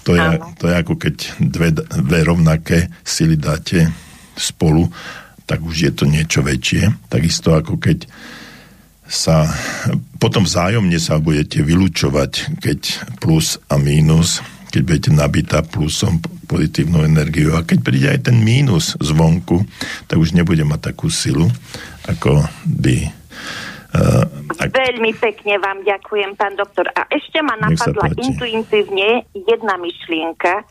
To je, to je ako keď dve, dve rovnaké sily dáte spolu, tak už je to niečo väčšie. Takisto ako keď sa potom vzájomne sa budete vylúčovať, keď plus a mínus, keď budete nabitá plusom pozitívnu energiu a keď príde aj ten mínus zvonku, tak už nebude mať takú silu, ako by Uh, ak... Veľmi pekne vám ďakujem, pán doktor. A ešte ma napadla intuitívne jedna myšlienka,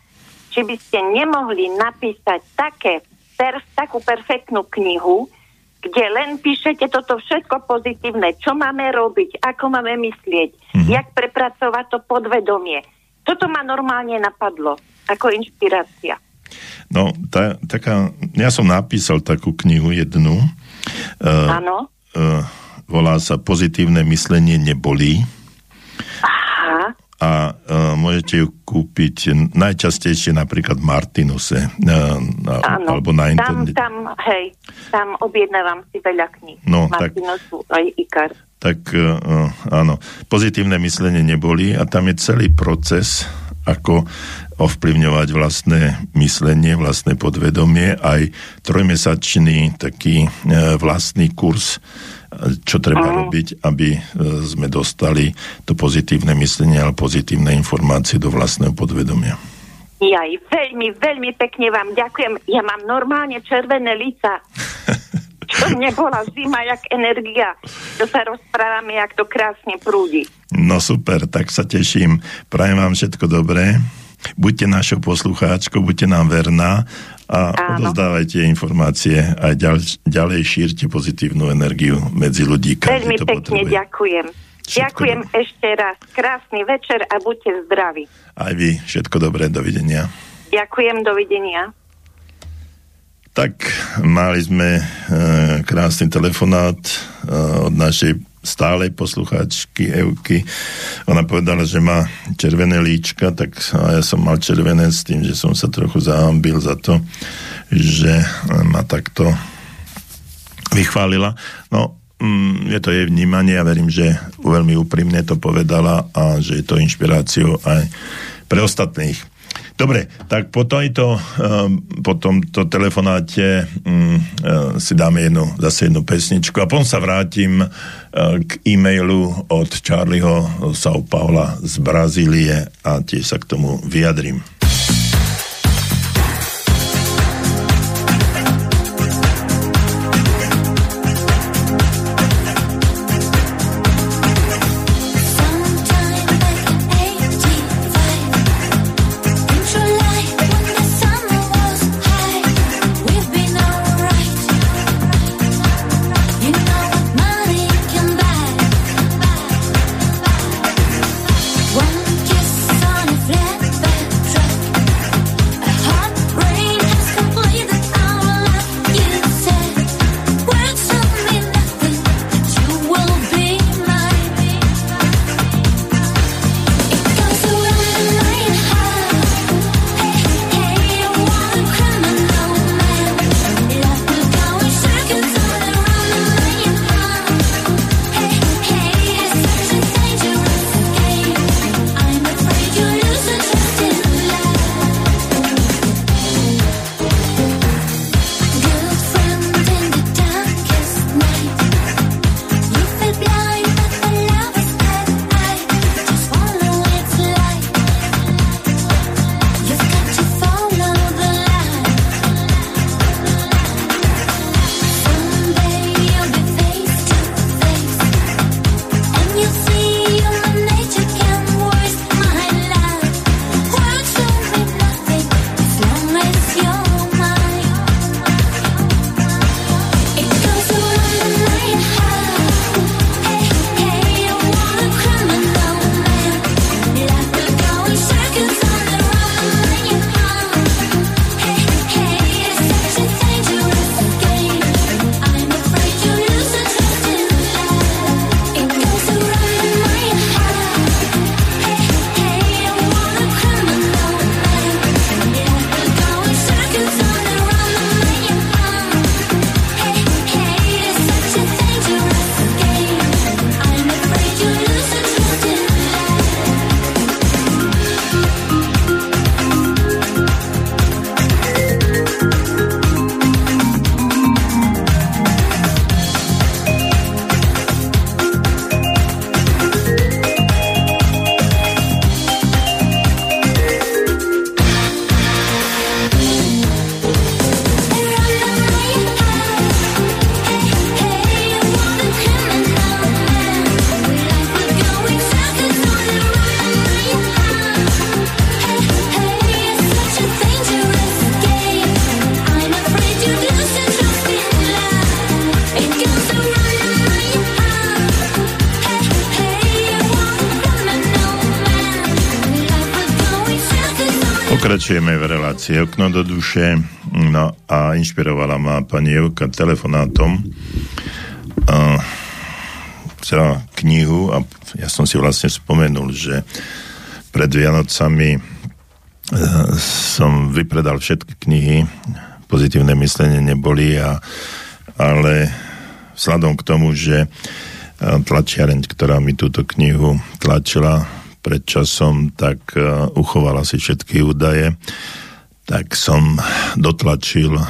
či by ste nemohli napísať také, per, takú perfektnú knihu, kde len píšete toto všetko pozitívne, čo máme robiť, ako máme myslieť, mm-hmm. jak prepracovať to podvedomie. Toto ma normálne napadlo ako inšpirácia. No, tá, taká, ja som napísal takú knihu jednu. E, Áno. Uh, uh, volá sa Pozitívne myslenie nebolí. A uh, môžete ju kúpiť najčastejšie napríklad v Martinuse uh, Áno, alebo na internete. Tam, tam, hej, tam objednávam si veľa kníh. No, Martinusu tak, aj Ikar. Tak uh, áno, pozitívne myslenie neboli a tam je celý proces, ako ovplyvňovať vlastné myslenie, vlastné podvedomie, aj trojmesačný taký uh, vlastný kurz čo treba uh-huh. robiť, aby e, sme dostali to pozitívne myslenie, ale pozitívne informácie do vlastného podvedomia. Ja veľmi, veľmi pekne vám ďakujem. Ja mám normálne červené lica. [LAUGHS] Čo nebola zima, jak energia. To sa rozprávame, jak to krásne prúdi. No super, tak sa teším. Prajem vám všetko dobré. Buďte našou poslucháčkou, buďte nám verná a Áno. odozdávajte informácie a ďalej, ďalej šírte pozitívnu energiu medzi ľudí. Veľmi pekne potrebuje. ďakujem. Všetko ďakujem do... ešte raz. Krásny večer a buďte zdraví. Aj vy. Všetko dobré. Dovidenia. Ďakujem. Dovidenia. Tak mali sme e, krásny telefonát e, od našej stálej poslucháčky Euky. Ona povedala, že má červené líčka, tak a ja som mal červené s tým, že som sa trochu zahambil za to, že ma takto vychválila. No, mm, je to jej vnímanie a verím, že veľmi úprimne to povedala a že je to inšpiráciou aj pre ostatných. Dobre, tak po, tomto, ehm, po tomto telefonáte um, si dáme jednu, zase jednu pesničku a potom sa vrátim uh, k e-mailu od Charlieho São Paula z Brazílie a tiež sa k tomu vyjadrím. Pokračujeme v relácii Okno do duše. No a inšpirovala ma pani Evka telefonátom a, celá knihu a ja som si vlastne spomenul, že pred Vianocami e, som vypredal všetky knihy pozitívne myslenie neboli a, ale vzhľadom k tomu, že e, tlačiareň, ktorá mi túto knihu tlačila pred časom, tak uh, uchovala si všetky údaje, tak som dotlačil, uh,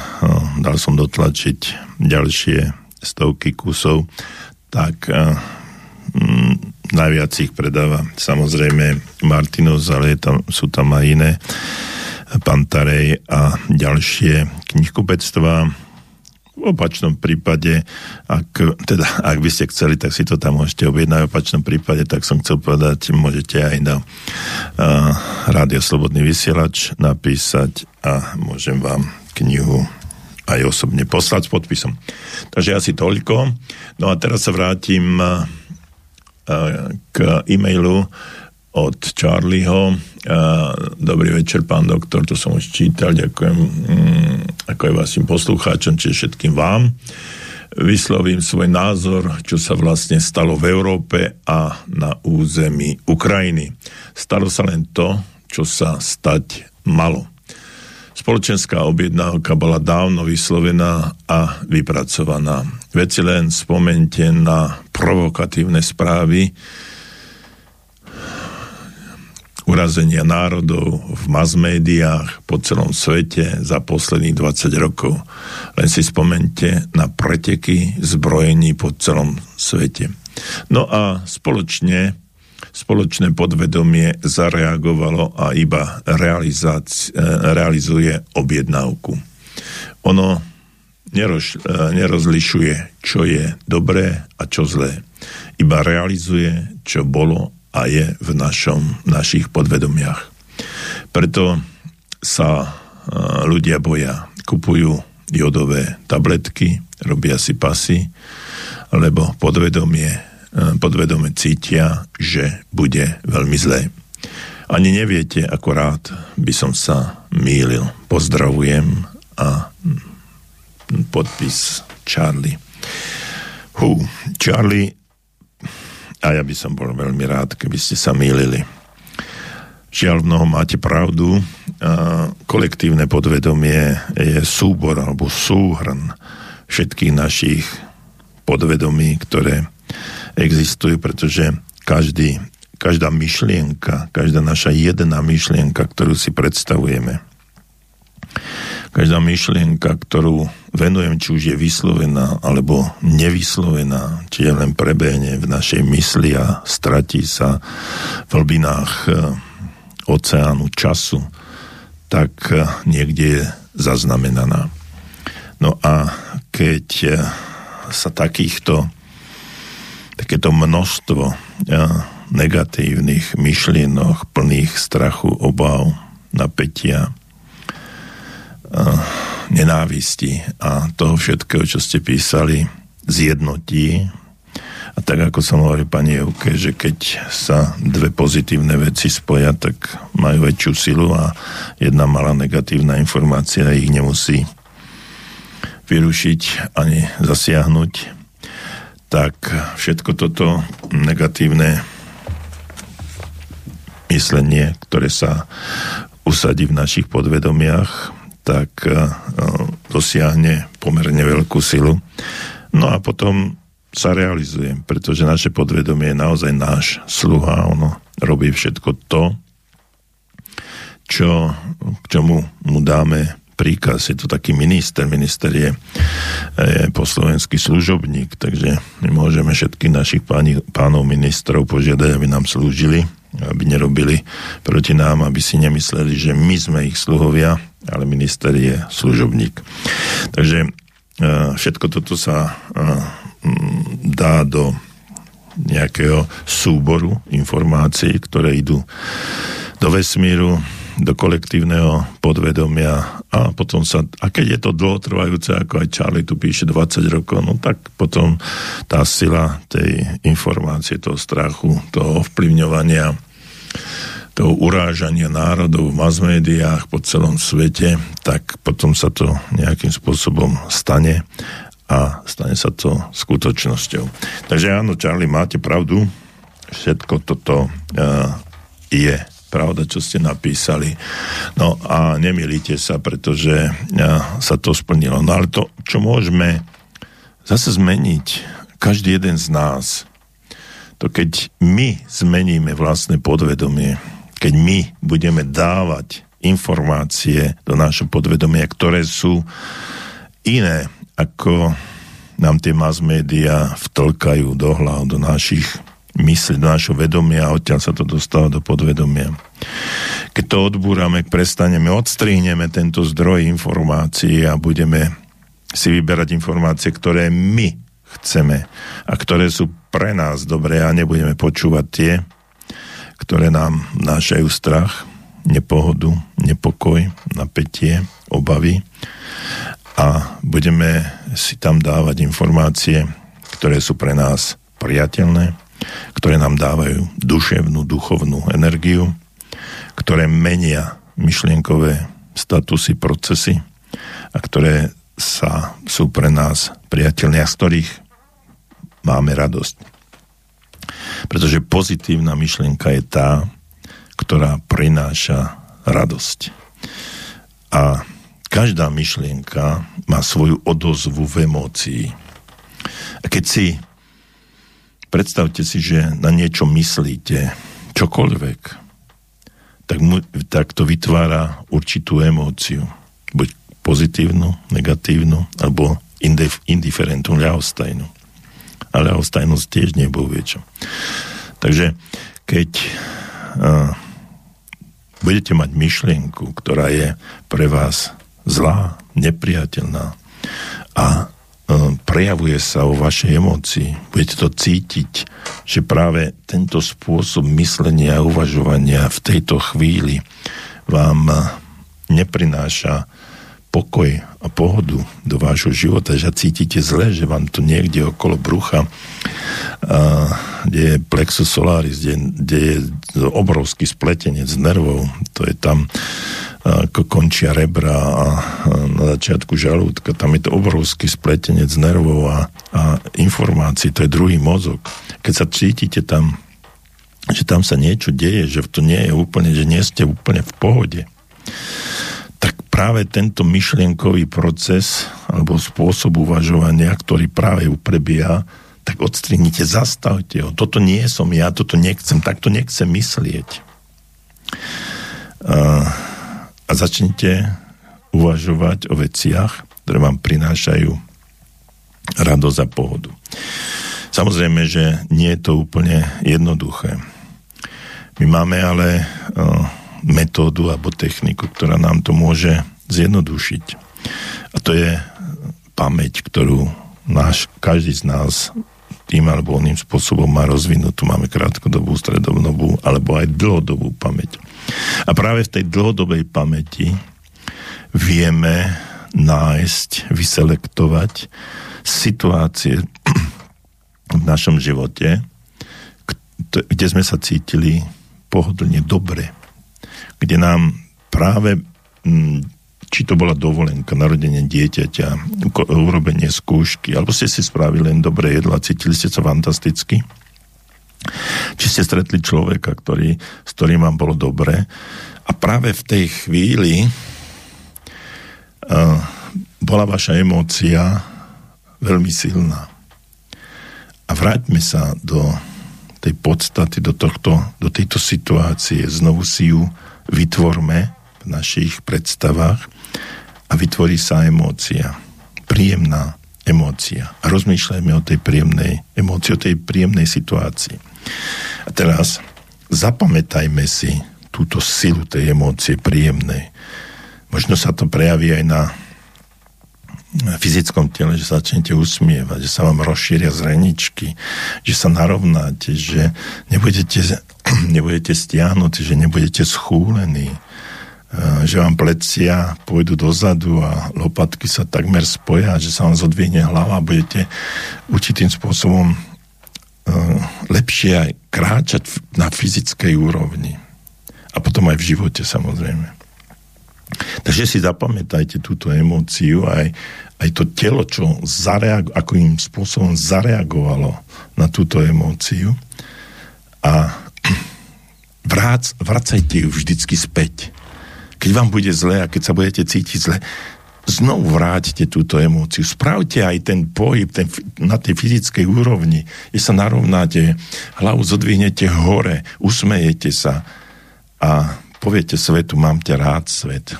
dal som dotlačiť ďalšie stovky kusov, tak uh, m, najviac ich predáva samozrejme Martinus, ale tam, sú tam aj iné Pantarej a ďalšie knihkupectvá v opačnom prípade, ak, teda, ak by ste chceli, tak si to tam môžete objednať. V opačnom prípade, tak som chcel povedať, môžete aj na uh, Rádio Slobodný vysielač napísať a môžem vám knihu aj osobne poslať s podpisom. Takže asi toľko. No a teraz sa vrátim uh, k e-mailu od Charlieho. Dobrý večer, pán doktor, to som už čítal, ďakujem mm, ako aj vašim poslucháčom, čiže všetkým vám. Vyslovím svoj názor, čo sa vlastne stalo v Európe a na území Ukrajiny. Stalo sa len to, čo sa stať malo. Spoločenská objednávka bola dávno vyslovená a vypracovaná. Veci len spomente na provokatívne správy, urazenia národov v masmédiách po celom svete za posledných 20 rokov. Len si spomente na preteky zbrojení po celom svete. No a spoločne, spoločné podvedomie zareagovalo a iba realizuje objednávku. Ono neroz, nerozlišuje, čo je dobré a čo zlé. Iba realizuje, čo bolo a je v našom, našich podvedomiach. Preto sa e, ľudia boja, kupujú jodové tabletky, robia si pasy, lebo podvedomie, e, podvedomie cítia, že bude veľmi zlé. Ani neviete, ako rád by som sa mýlil. Pozdravujem a podpis Charlie. Hú, Charlie a ja by som bol veľmi rád, keby ste sa mýlili. Žiaľ, mnoho máte pravdu. A kolektívne podvedomie je súbor alebo súhrn všetkých našich podvedomí, ktoré existujú, pretože každý, každá myšlienka, každá naša jedna myšlienka, ktorú si predstavujeme, každá myšlienka, ktorú venujem, či už je vyslovená alebo nevyslovená, či je len prebehne v našej mysli a stratí sa v hlbinách e, oceánu času, tak e, niekde je zaznamenaná. No a keď e, sa takýchto takéto množstvo negatívnych myšlienok plných strachu, obav, napätia, nenávisti a toho všetkého, čo ste písali, zjednotí. A tak ako som hovoril pani Euke, že keď sa dve pozitívne veci spoja, tak majú väčšiu silu a jedna malá negatívna informácia ich nemusí vyrušiť ani zasiahnuť, tak všetko toto negatívne myslenie, ktoré sa usadí v našich podvedomiach, tak eh, dosiahne pomerne veľkú silu. No a potom sa realizuje, pretože naše podvedomie je naozaj náš sluha, ono robí všetko to, čo, k čomu mu dáme príkaz. Je to taký minister, minister je, je po slovenský služobník, takže my môžeme všetkých našich páni, pánov ministrov požiadať, aby nám slúžili, aby nerobili proti nám, aby si nemysleli, že my sme ich sluhovia, ale minister je služobník. Takže e, všetko toto sa e, dá do nejakého súboru informácií, ktoré idú do vesmíru, do kolektívneho podvedomia a potom sa, a keď je to dlhotrvajúce, ako aj Charlie tu píše 20 rokov, no tak potom tá sila tej informácie, toho strachu, toho ovplyvňovania toho urážania národov v masmédiách po celom svete, tak potom sa to nejakým spôsobom stane a stane sa to skutočnosťou. Takže áno, Charlie, máte pravdu, všetko toto uh, je pravda, čo ste napísali. No a nemilíte sa, pretože uh, sa to splnilo. No ale to, čo môžeme zase zmeniť, každý jeden z nás, to keď my zmeníme vlastné podvedomie, keď my budeme dávať informácie do našho podvedomia, ktoré sú iné, ako nám tie mass media vtlkajú do hlav, do našich myslí, do našho vedomia a odtiaľ sa to dostáva do podvedomia. keď to odbúrame, prestaneme, odstrihneme tento zdroj informácií a budeme si vyberať informácie, ktoré my chceme a ktoré sú pre nás dobré a nebudeme počúvať tie, ktoré nám nášajú strach, nepohodu, nepokoj, napätie, obavy a budeme si tam dávať informácie, ktoré sú pre nás priateľné, ktoré nám dávajú duševnú, duchovnú energiu, ktoré menia myšlienkové statusy, procesy a ktoré sa, sú pre nás priateľné a z ktorých máme radosť. Pretože pozitívna myšlienka je tá, ktorá prináša radosť. A každá myšlienka má svoju odozvu v emócii. A keď si predstavte si, že na niečo myslíte, čokoľvek, tak, mu, tak to vytvára určitú emóciu. Buď pozitívnu, negatívnu, alebo indif, indiferentnú, ľahostajnú. A ľahostajnosť tiež nebol viečo. Takže keď uh, budete mať myšlienku, ktorá je pre vás zlá, nepriateľná a prejavuje sa o vašej emócii. Budete to cítiť, že práve tento spôsob myslenia a uvažovania v tejto chvíli vám neprináša pokoj a pohodu do vášho života, že cítite zle, že vám tu niekde okolo brucha, a, kde je plexus solaris, kde, kde je obrovský spletenec nervov, to je tam ako končia rebra a na začiatku žalúdka, tam je to obrovský spletenec nervov a, a informácií, to je druhý mozog. Keď sa cítite tam, že tam sa niečo deje, že to nie je úplne, že nie ste úplne v pohode, tak práve tento myšlienkový proces alebo spôsob uvažovania, ktorý práve prebieha, tak odstrihnite, zastavte ho. Toto nie som ja, toto nechcem, takto nechcem myslieť. Uh, a začnite uvažovať o veciach, ktoré vám prinášajú radosť a pohodu. Samozrejme, že nie je to úplne jednoduché. My máme ale metódu alebo techniku, ktorá nám to môže zjednodušiť. A to je pamäť, ktorú náš, každý z nás tým alebo oným spôsobom má rozvinutú. Máme krátkodobú, stredobnobú alebo aj dlhodobú pamäť. A práve v tej dlhodobej pamäti vieme nájsť, vyselektovať situácie v našom živote, kde sme sa cítili pohodlne dobre. Kde nám práve mm, či to bola dovolenka, narodenie dieťaťa, urobenie skúšky, alebo ste si spravili len dobré jedlo a cítili ste sa fantasticky, či ste stretli človeka, ktorý, s ktorým vám bolo dobre? A práve v tej chvíli uh, bola vaša emócia veľmi silná. A vráťme sa do tej podstaty, do, tohto, do tejto situácie, znovu si ju vytvorme v našich predstavách a vytvorí sa emócia. Príjemná emócia. A rozmýšľajme o tej príjemnej emócii, o tej príjemnej situácii. A teraz zapamätajme si túto silu tej emócie príjemnej. Možno sa to prejaví aj na fyzickom tele, že sa začnete usmievať, že sa vám rozšíria zreničky, že sa narovnáte, že nebudete, [CLEARS THROAT] nebudete stiahnutí, že nebudete schúlení, Eh, že vám plecia pôjdu dozadu a lopatky sa takmer spoja, že sa vám zodvihne hlava a budete určitým spôsobom uh, lepšie aj kráčať na fyzickej úrovni. A potom aj v živote samozrejme. Takže si zapamätajte túto emóciu aj, aj to telo, čo zareago- akým spôsobom zareagovalo na túto emóciu a [CLEARS THROAT] vrác, vracajte ju vždycky späť keď vám bude zle a keď sa budete cítiť zle, znovu vráťte túto emóciu. Spravte aj ten pohyb ten, na tej fyzickej úrovni, že sa narovnáte, hlavu zodvihnete hore, usmejete sa a poviete svetu, mám ťa rád svet,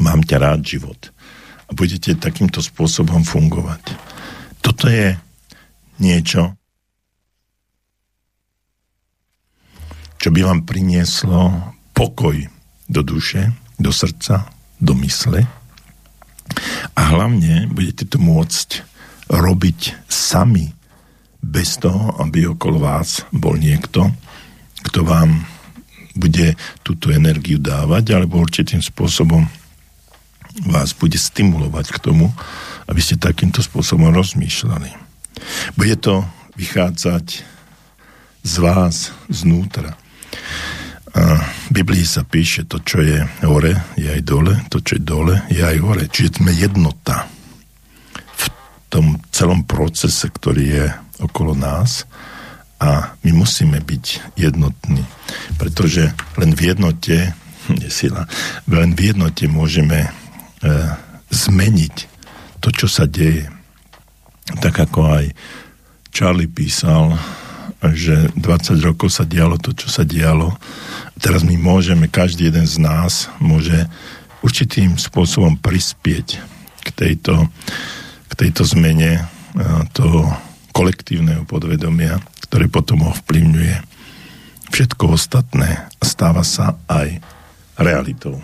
mám ťa rád život. A budete takýmto spôsobom fungovať. Toto je niečo, čo by vám prinieslo pokoj do duše, do srdca, do mysle a hlavne budete to môcť robiť sami bez toho, aby okolo vás bol niekto, kto vám bude túto energiu dávať alebo určitým spôsobom vás bude stimulovať k tomu, aby ste takýmto spôsobom rozmýšľali. Bude to vychádzať z vás znútra. A v Biblii sa píše, to, čo je hore, je aj dole, to, čo je dole, je aj hore. Čiže sme jednota v tom celom procese, ktorý je okolo nás a my musíme byť jednotní, pretože len v jednote [LAUGHS] je sila, len v jednote môžeme zmeniť to, čo sa deje. Tak ako aj Charlie písal, že 20 rokov sa dialo to, čo sa dialo. Teraz my môžeme, každý jeden z nás môže určitým spôsobom prispieť k tejto, k tejto zmene toho kolektívneho podvedomia, ktoré potom ovplyvňuje všetko ostatné a stáva sa aj realitou.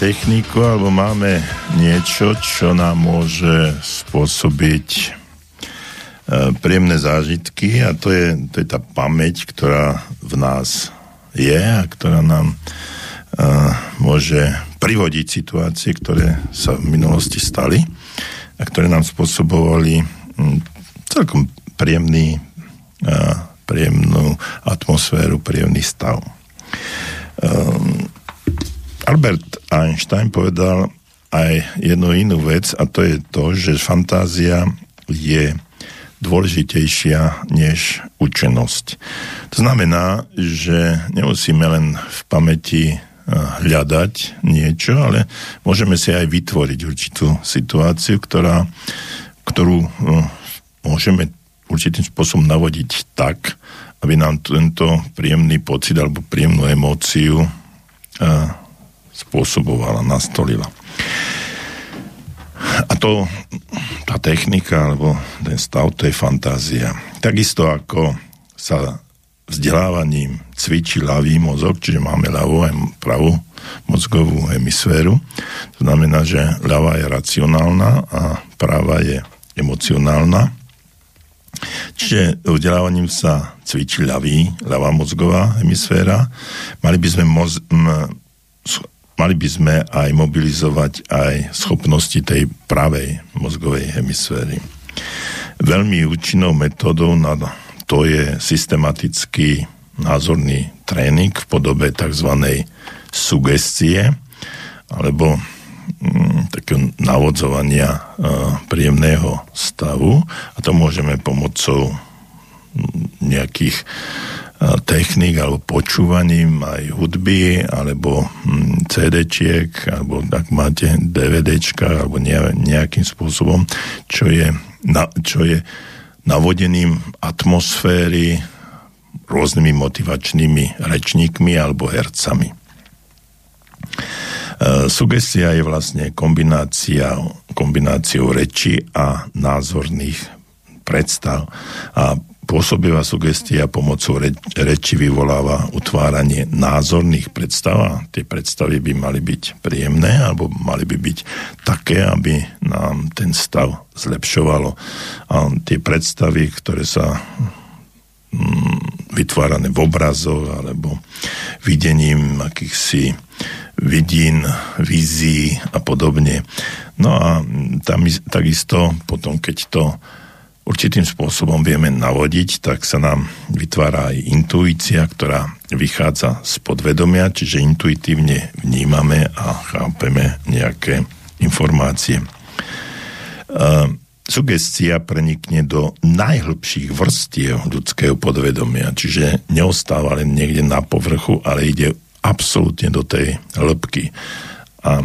Techniku alebo máme niečo, čo nám môže spôsobiť e, príjemné zážitky a to je, to je tá pamäť, ktorá v nás je a ktorá nám uh, môže privodiť situácie, ktoré sa v minulosti stali a ktoré nám spôsobovali um, celkom príjemný, uh, príjemnú atmosféru, príjemný stav. Um, Albert Einstein povedal aj jednu inú vec a to je to, že fantázia je dôležitejšia než učenosť. To znamená, že nemusíme len v pamäti eh, hľadať niečo, ale môžeme si aj vytvoriť určitú situáciu, ktorá, ktorú eh, môžeme určitým spôsobom navodiť tak, aby nám tento príjemný pocit alebo príjemnú emóciu eh, spôsobovala, nastolila. A to, tá technika, alebo ten stav, to je fantázia. Takisto ako sa vzdelávaním cvičí ľavý mozog, čiže máme ľavú aj pravú mozgovú hemisféru. To znamená, že ľavá je racionálna a práva je emocionálna. Čiže vzdelávaním sa cvičí ľavý, ľavá mozgová hemisféra. Mali by sme moz, m, mali by sme aj mobilizovať aj schopnosti tej pravej mozgovej hemisféry. Veľmi účinnou metódou na to je systematický názorný tréning v podobe tzv. sugestie alebo mm, takého navodzovania e, príjemného stavu a to môžeme pomocou nejakých technik alebo počúvaním aj hudby alebo hm, CD-čiek alebo ak máte DVDčka alebo nejakým spôsobom, čo je, na, čo je navodeným atmosféry rôznymi motivačnými rečníkmi alebo hercami. E, sugestia je vlastne kombinácia, kombináciou reči a názorných predstav. A Pôsobivá sugestia pomocou reč- reči vyvoláva utváranie názorných predstav a tie predstavy by mali byť príjemné alebo mali by byť také, aby nám ten stav zlepšovalo. A tie predstavy, ktoré sa mm, vytvárané v obrazoch alebo videním akýchsi vidín, vízií a podobne. No a tam takisto potom, keď to určitým spôsobom vieme navodiť, tak sa nám vytvára aj intuícia, ktorá vychádza z podvedomia, čiže intuitívne vnímame a chápeme nejaké informácie. Uh, sugestia prenikne do najhlbších vrstiev ľudského podvedomia, čiže neostáva len niekde na povrchu, ale ide absolútne do tej hĺbky. A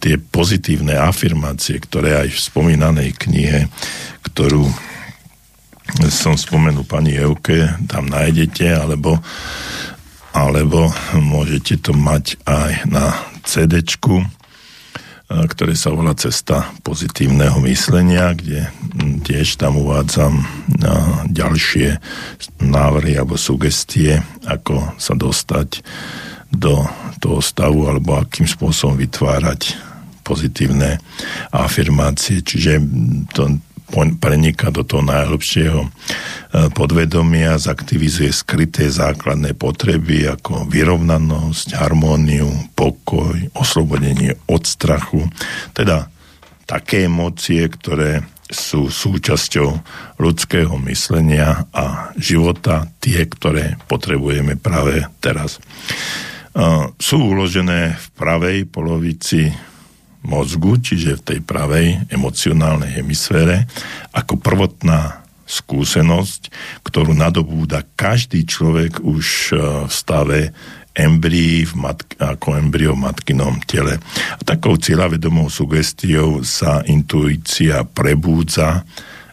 tie pozitívne afirmácie, ktoré aj v spomínanej knihe ktorú som spomenul pani Euke, tam nájdete, alebo, alebo môžete to mať aj na CD, ktoré sa volá Cesta pozitívneho myslenia, kde tiež tam uvádzam ďalšie návrhy alebo sugestie, ako sa dostať do toho stavu alebo akým spôsobom vytvárať pozitívne afirmácie. Čiže to, preniká do toho najhlbšieho e, podvedomia, zaktivizuje skryté základné potreby ako vyrovnanosť, harmóniu, pokoj, oslobodenie od strachu, teda také emócie, ktoré sú súčasťou ľudského myslenia a života, tie, ktoré potrebujeme práve teraz. Sú uložené v pravej polovici mozgu, čiže v tej pravej emocionálnej hemisfére, ako prvotná skúsenosť, ktorú nadobúda každý človek už e, v stave embryí v matk- ako embryo v matkinom tele. A takou cieľavedomou sugestiou sa intuícia prebúdza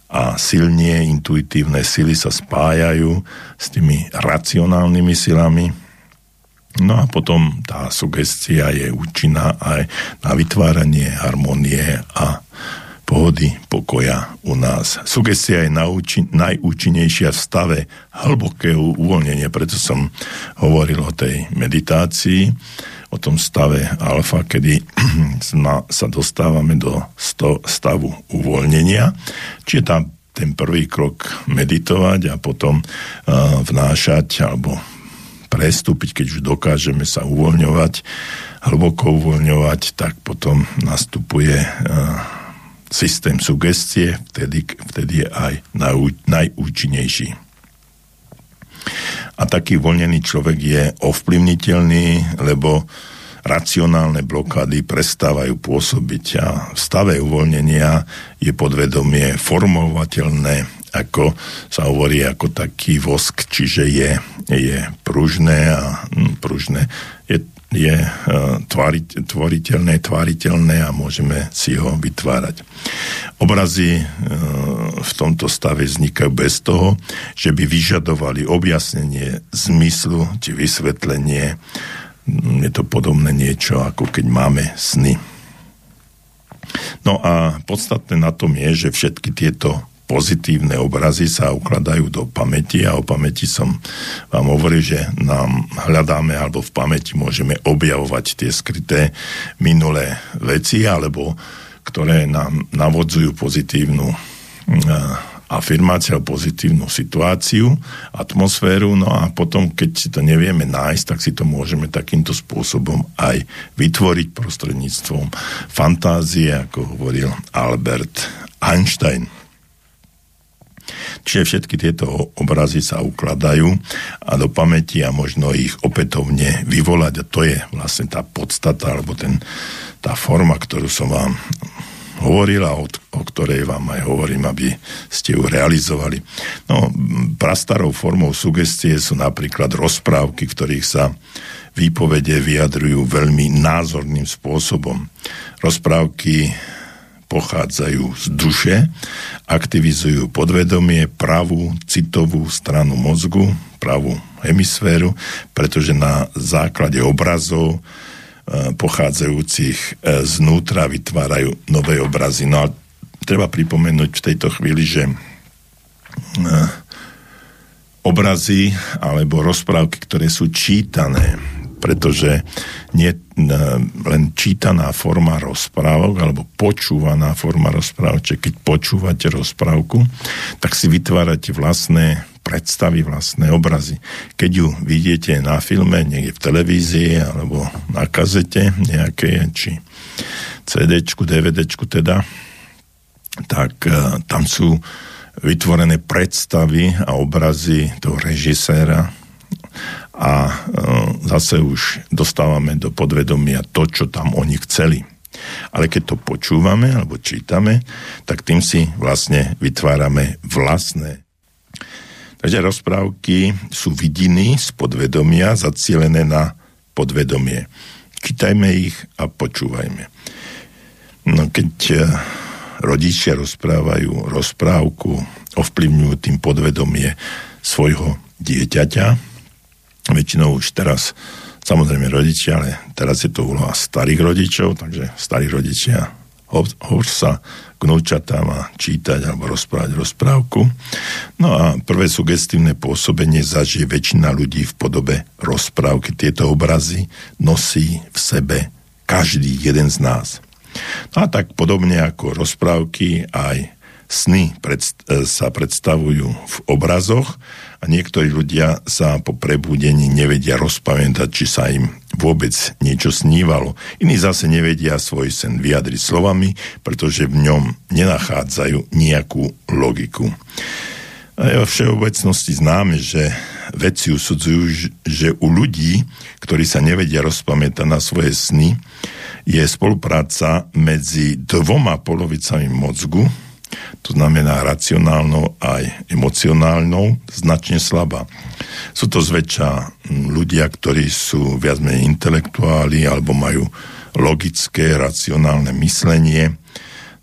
a silnie intuitívne sily sa spájajú s tými racionálnymi silami, No a potom tá sugestia je účinná aj na vytváranie harmonie a pohody, pokoja u nás. Sugestia je nauči- najúčinnejšia v stave hlbokého uvoľnenia, preto som hovoril o tej meditácii, o tom stave alfa, kedy [CLEARS THROAT] sa dostávame do stavu uvoľnenia. Čiže tam ten prvý krok meditovať a potom uh, vnášať alebo prestúpiť, keď už dokážeme sa uvoľňovať, hlboko uvoľňovať, tak potom nastupuje uh, systém sugestie, vtedy, vtedy je aj naj, najúčinnejší. A taký uvoľnený človek je ovplyvniteľný, lebo racionálne blokády prestávajú pôsobiť a v stave uvoľnenia je podvedomie formovateľné ako sa hovorí ako taký vosk, čiže je, je pružné a hm, pružné je, je uh, tváriť, tvoriteľné, tváriteľné a môžeme si ho vytvárať. Obrazy uh, v tomto stave vznikajú bez toho, že by vyžadovali objasnenie zmyslu či vysvetlenie. Hm, je to podobné niečo, ako keď máme sny. No a podstatné na tom je, že všetky tieto pozitívne obrazy sa ukladajú do pamäti a o pamäti som vám hovoril, že nám hľadáme alebo v pamäti môžeme objavovať tie skryté minulé veci alebo ktoré nám navodzujú pozitívnu afirmácia o pozitívnu situáciu, atmosféru, no a potom, keď si to nevieme nájsť, tak si to môžeme takýmto spôsobom aj vytvoriť prostredníctvom fantázie, ako hovoril Albert Einstein. Čiže všetky tieto obrazy sa ukladajú a do pamäti a možno ich opätovne vyvolať a to je vlastne tá podstata alebo ten, tá forma, ktorú som vám hovoril a o, o ktorej vám aj hovorím, aby ste ju realizovali. No, prastarou formou sugestie sú napríklad rozprávky, v ktorých sa výpovede vyjadrujú veľmi názorným spôsobom. Rozprávky pochádzajú z duše, aktivizujú podvedomie, pravú citovú stranu mozgu, pravú hemisféru, pretože na základe obrazov e, pochádzajúcich e, znútra vytvárajú nové obrazy. No a treba pripomenúť v tejto chvíli, že e, obrazy alebo rozprávky, ktoré sú čítané, pretože nie len čítaná forma rozprávok alebo počúvaná forma rozprávok, čiže keď počúvate rozprávku, tak si vytvárate vlastné predstavy, vlastné obrazy. Keď ju vidíte na filme, niekde v televízii alebo na kazete nejaké, či CDčku, DVDčku teda, tak uh, tam sú vytvorené predstavy a obrazy toho režiséra, a e, zase už dostávame do podvedomia to, čo tam oni chceli. Ale keď to počúvame alebo čítame, tak tým si vlastne vytvárame vlastné. Takže rozprávky sú vidiny z podvedomia zacielené na podvedomie. Čítajme ich a počúvajme. No keď e, rodičia rozprávajú rozprávku, ovplyvňujú tým podvedomie svojho dieťaťa, väčšinou už teraz samozrejme rodičia, ale teraz je to úloha starých rodičov, takže starí rodičia hovor sa k vnúčatám a čítať alebo rozprávať rozprávku. No a prvé sugestívne pôsobenie zažije väčšina ľudí v podobe rozprávky. Tieto obrazy nosí v sebe každý jeden z nás. No a tak podobne ako rozprávky aj sny predst- sa predstavujú v obrazoch, a niektorí ľudia sa po prebudení nevedia rozpamätať, či sa im vôbec niečo snívalo. Iní zase nevedia svoj sen vyjadriť slovami, pretože v ňom nenachádzajú nejakú logiku. A je vo všeobecnosti známe, že vedci usudzujú, že u ľudí, ktorí sa nevedia rozpamätať na svoje sny, je spolupráca medzi dvoma polovicami mozgu, to znamená racionálnou aj emocionálnou, značne slabá. Sú to zväčša ľudia, ktorí sú viac menej intelektuáli alebo majú logické, racionálne myslenie.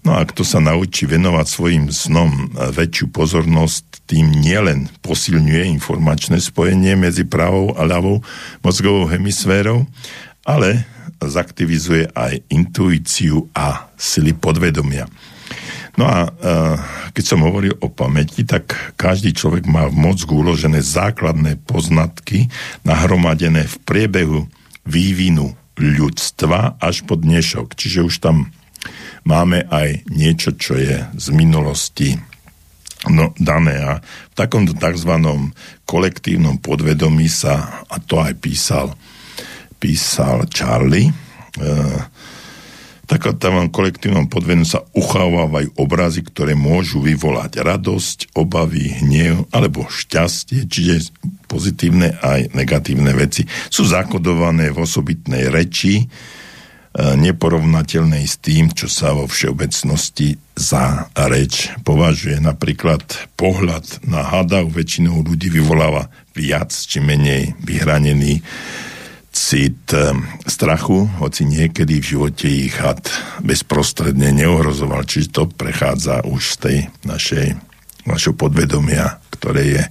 No a kto sa naučí venovať svojim snom väčšiu pozornosť, tým nielen posilňuje informačné spojenie medzi pravou a ľavou mozgovou hemisférou, ale zaktivizuje aj intuíciu a sily podvedomia. No a uh, keď som hovoril o pamäti, tak každý človek má v mozgu uložené základné poznatky nahromadené v priebehu vývinu ľudstva až po dnešok. Čiže už tam máme aj niečo, čo je z minulosti no, dané. A v takomto tzv. kolektívnom podvedomí sa, a to aj písal, písal Charlie, uh, takom kolektívnom podvenu sa uchovávajú obrazy, ktoré môžu vyvolať radosť, obavy, hnev alebo šťastie, čiže pozitívne aj negatívne veci. Sú zakodované v osobitnej reči, e, neporovnateľnej s tým, čo sa vo všeobecnosti za reč považuje. Napríklad pohľad na hada u väčšinou ľudí vyvoláva viac či menej vyhranený cit ehm, strachu, hoci niekedy v živote ich had bezprostredne neohrozoval. Čiže to prechádza už z tej našej, našho podvedomia, ktoré je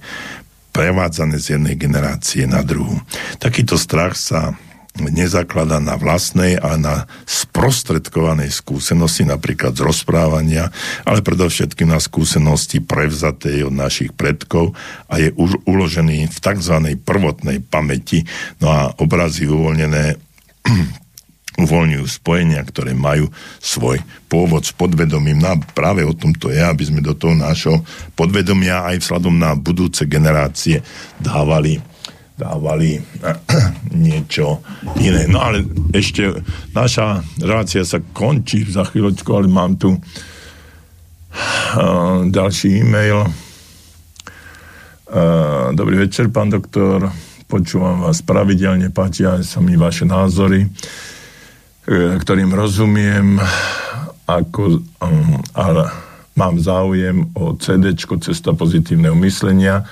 prevádzané z jednej generácie na druhú. Takýto strach sa nezakladá na vlastnej, ale na sprostredkovanej skúsenosti, napríklad z rozprávania, ale predovšetkým na skúsenosti prevzatej od našich predkov a je uložený v tzv. prvotnej pamäti. No a obrazy uvoľnené [CLEARS THROAT] uvoľňujú spojenia, ktoré majú svoj pôvod s podvedomím. No a práve o tom to je, aby sme do toho nášho podvedomia aj vzhľadom na budúce generácie dávali dávali [CLEARS THROAT] niečo iné. No ale ešte naša relácia sa končí za chvíľočku, ale mám tu uh, ďalší e-mail. Uh, dobrý večer, pán doktor. Počúvam vás pravidelne, páčia sa mi vaše názory, uh, ktorým rozumiem, ako, um, ale mám záujem o CD Cesta pozitívneho myslenia.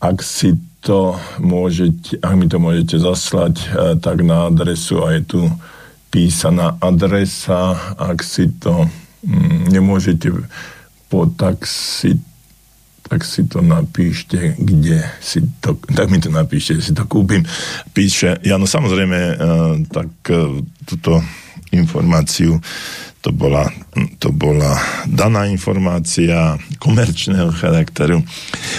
Ak si to môžete, ak mi to môžete zaslať, eh, tak na adresu a je tu písaná adresa, ak si to mm, nemôžete po, tak si tak si to napíšte, kde si to, tak mi to napíšte, si to kúpim. Píše, ja no samozrejme, eh, tak eh, túto informáciu to bola, to bola daná informácia komerčného charakteru.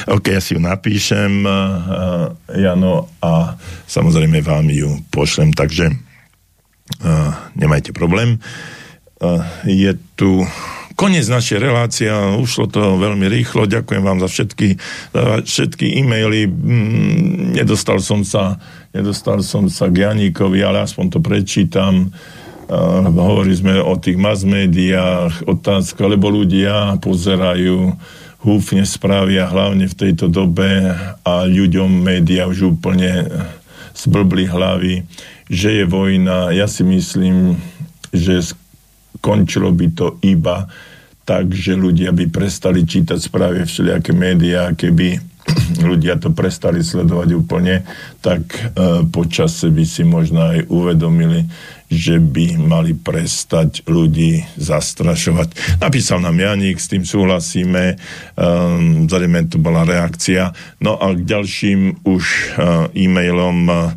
OK, ja si ju napíšem, uh, Jano, a samozrejme vám ju pošlem, takže uh, nemajte problém. Uh, je tu koniec našej relácie, ušlo to veľmi rýchlo, ďakujem vám za všetky, za všetky e-maily, mm, nedostal som sa nedostal som sa k Janíkovi, ale aspoň to prečítam. Uh, hovorili sme o tých mass médiách, otázka, lebo ľudia pozerajú húfne správy a hlavne v tejto dobe a ľuďom média už úplne zblbli hlavy, že je vojna. Ja si myslím, že skončilo by to iba tak, že ľudia by prestali čítať správy všelijaké médiá, keby [CLEARS THROAT] ľudia to prestali sledovať úplne, tak e, počase by si možno aj uvedomili, že by mali prestať ľudí zastrašovať. Napísal nám Janík, s tým súhlasíme, um, zrejme to bola reakcia. No a k ďalším už uh, e-mailom, uh,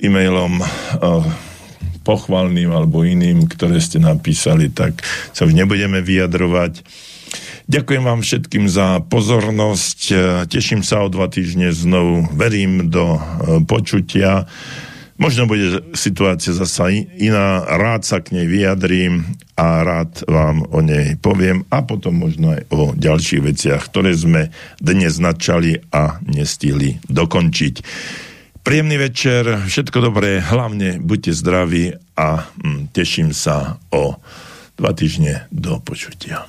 e-mailom uh, pochvalným alebo iným, ktoré ste napísali, tak sa už nebudeme vyjadrovať. Ďakujem vám všetkým za pozornosť. Teším sa o dva týždne znovu. Verím do počutia. Možno bude situácia zasa iná, rád sa k nej vyjadrím a rád vám o nej poviem a potom možno aj o ďalších veciach, ktoré sme dnes načali a nestihli dokončiť. Príjemný večer, všetko dobré, hlavne buďte zdraví a hm, teším sa o dva týždne do počutia.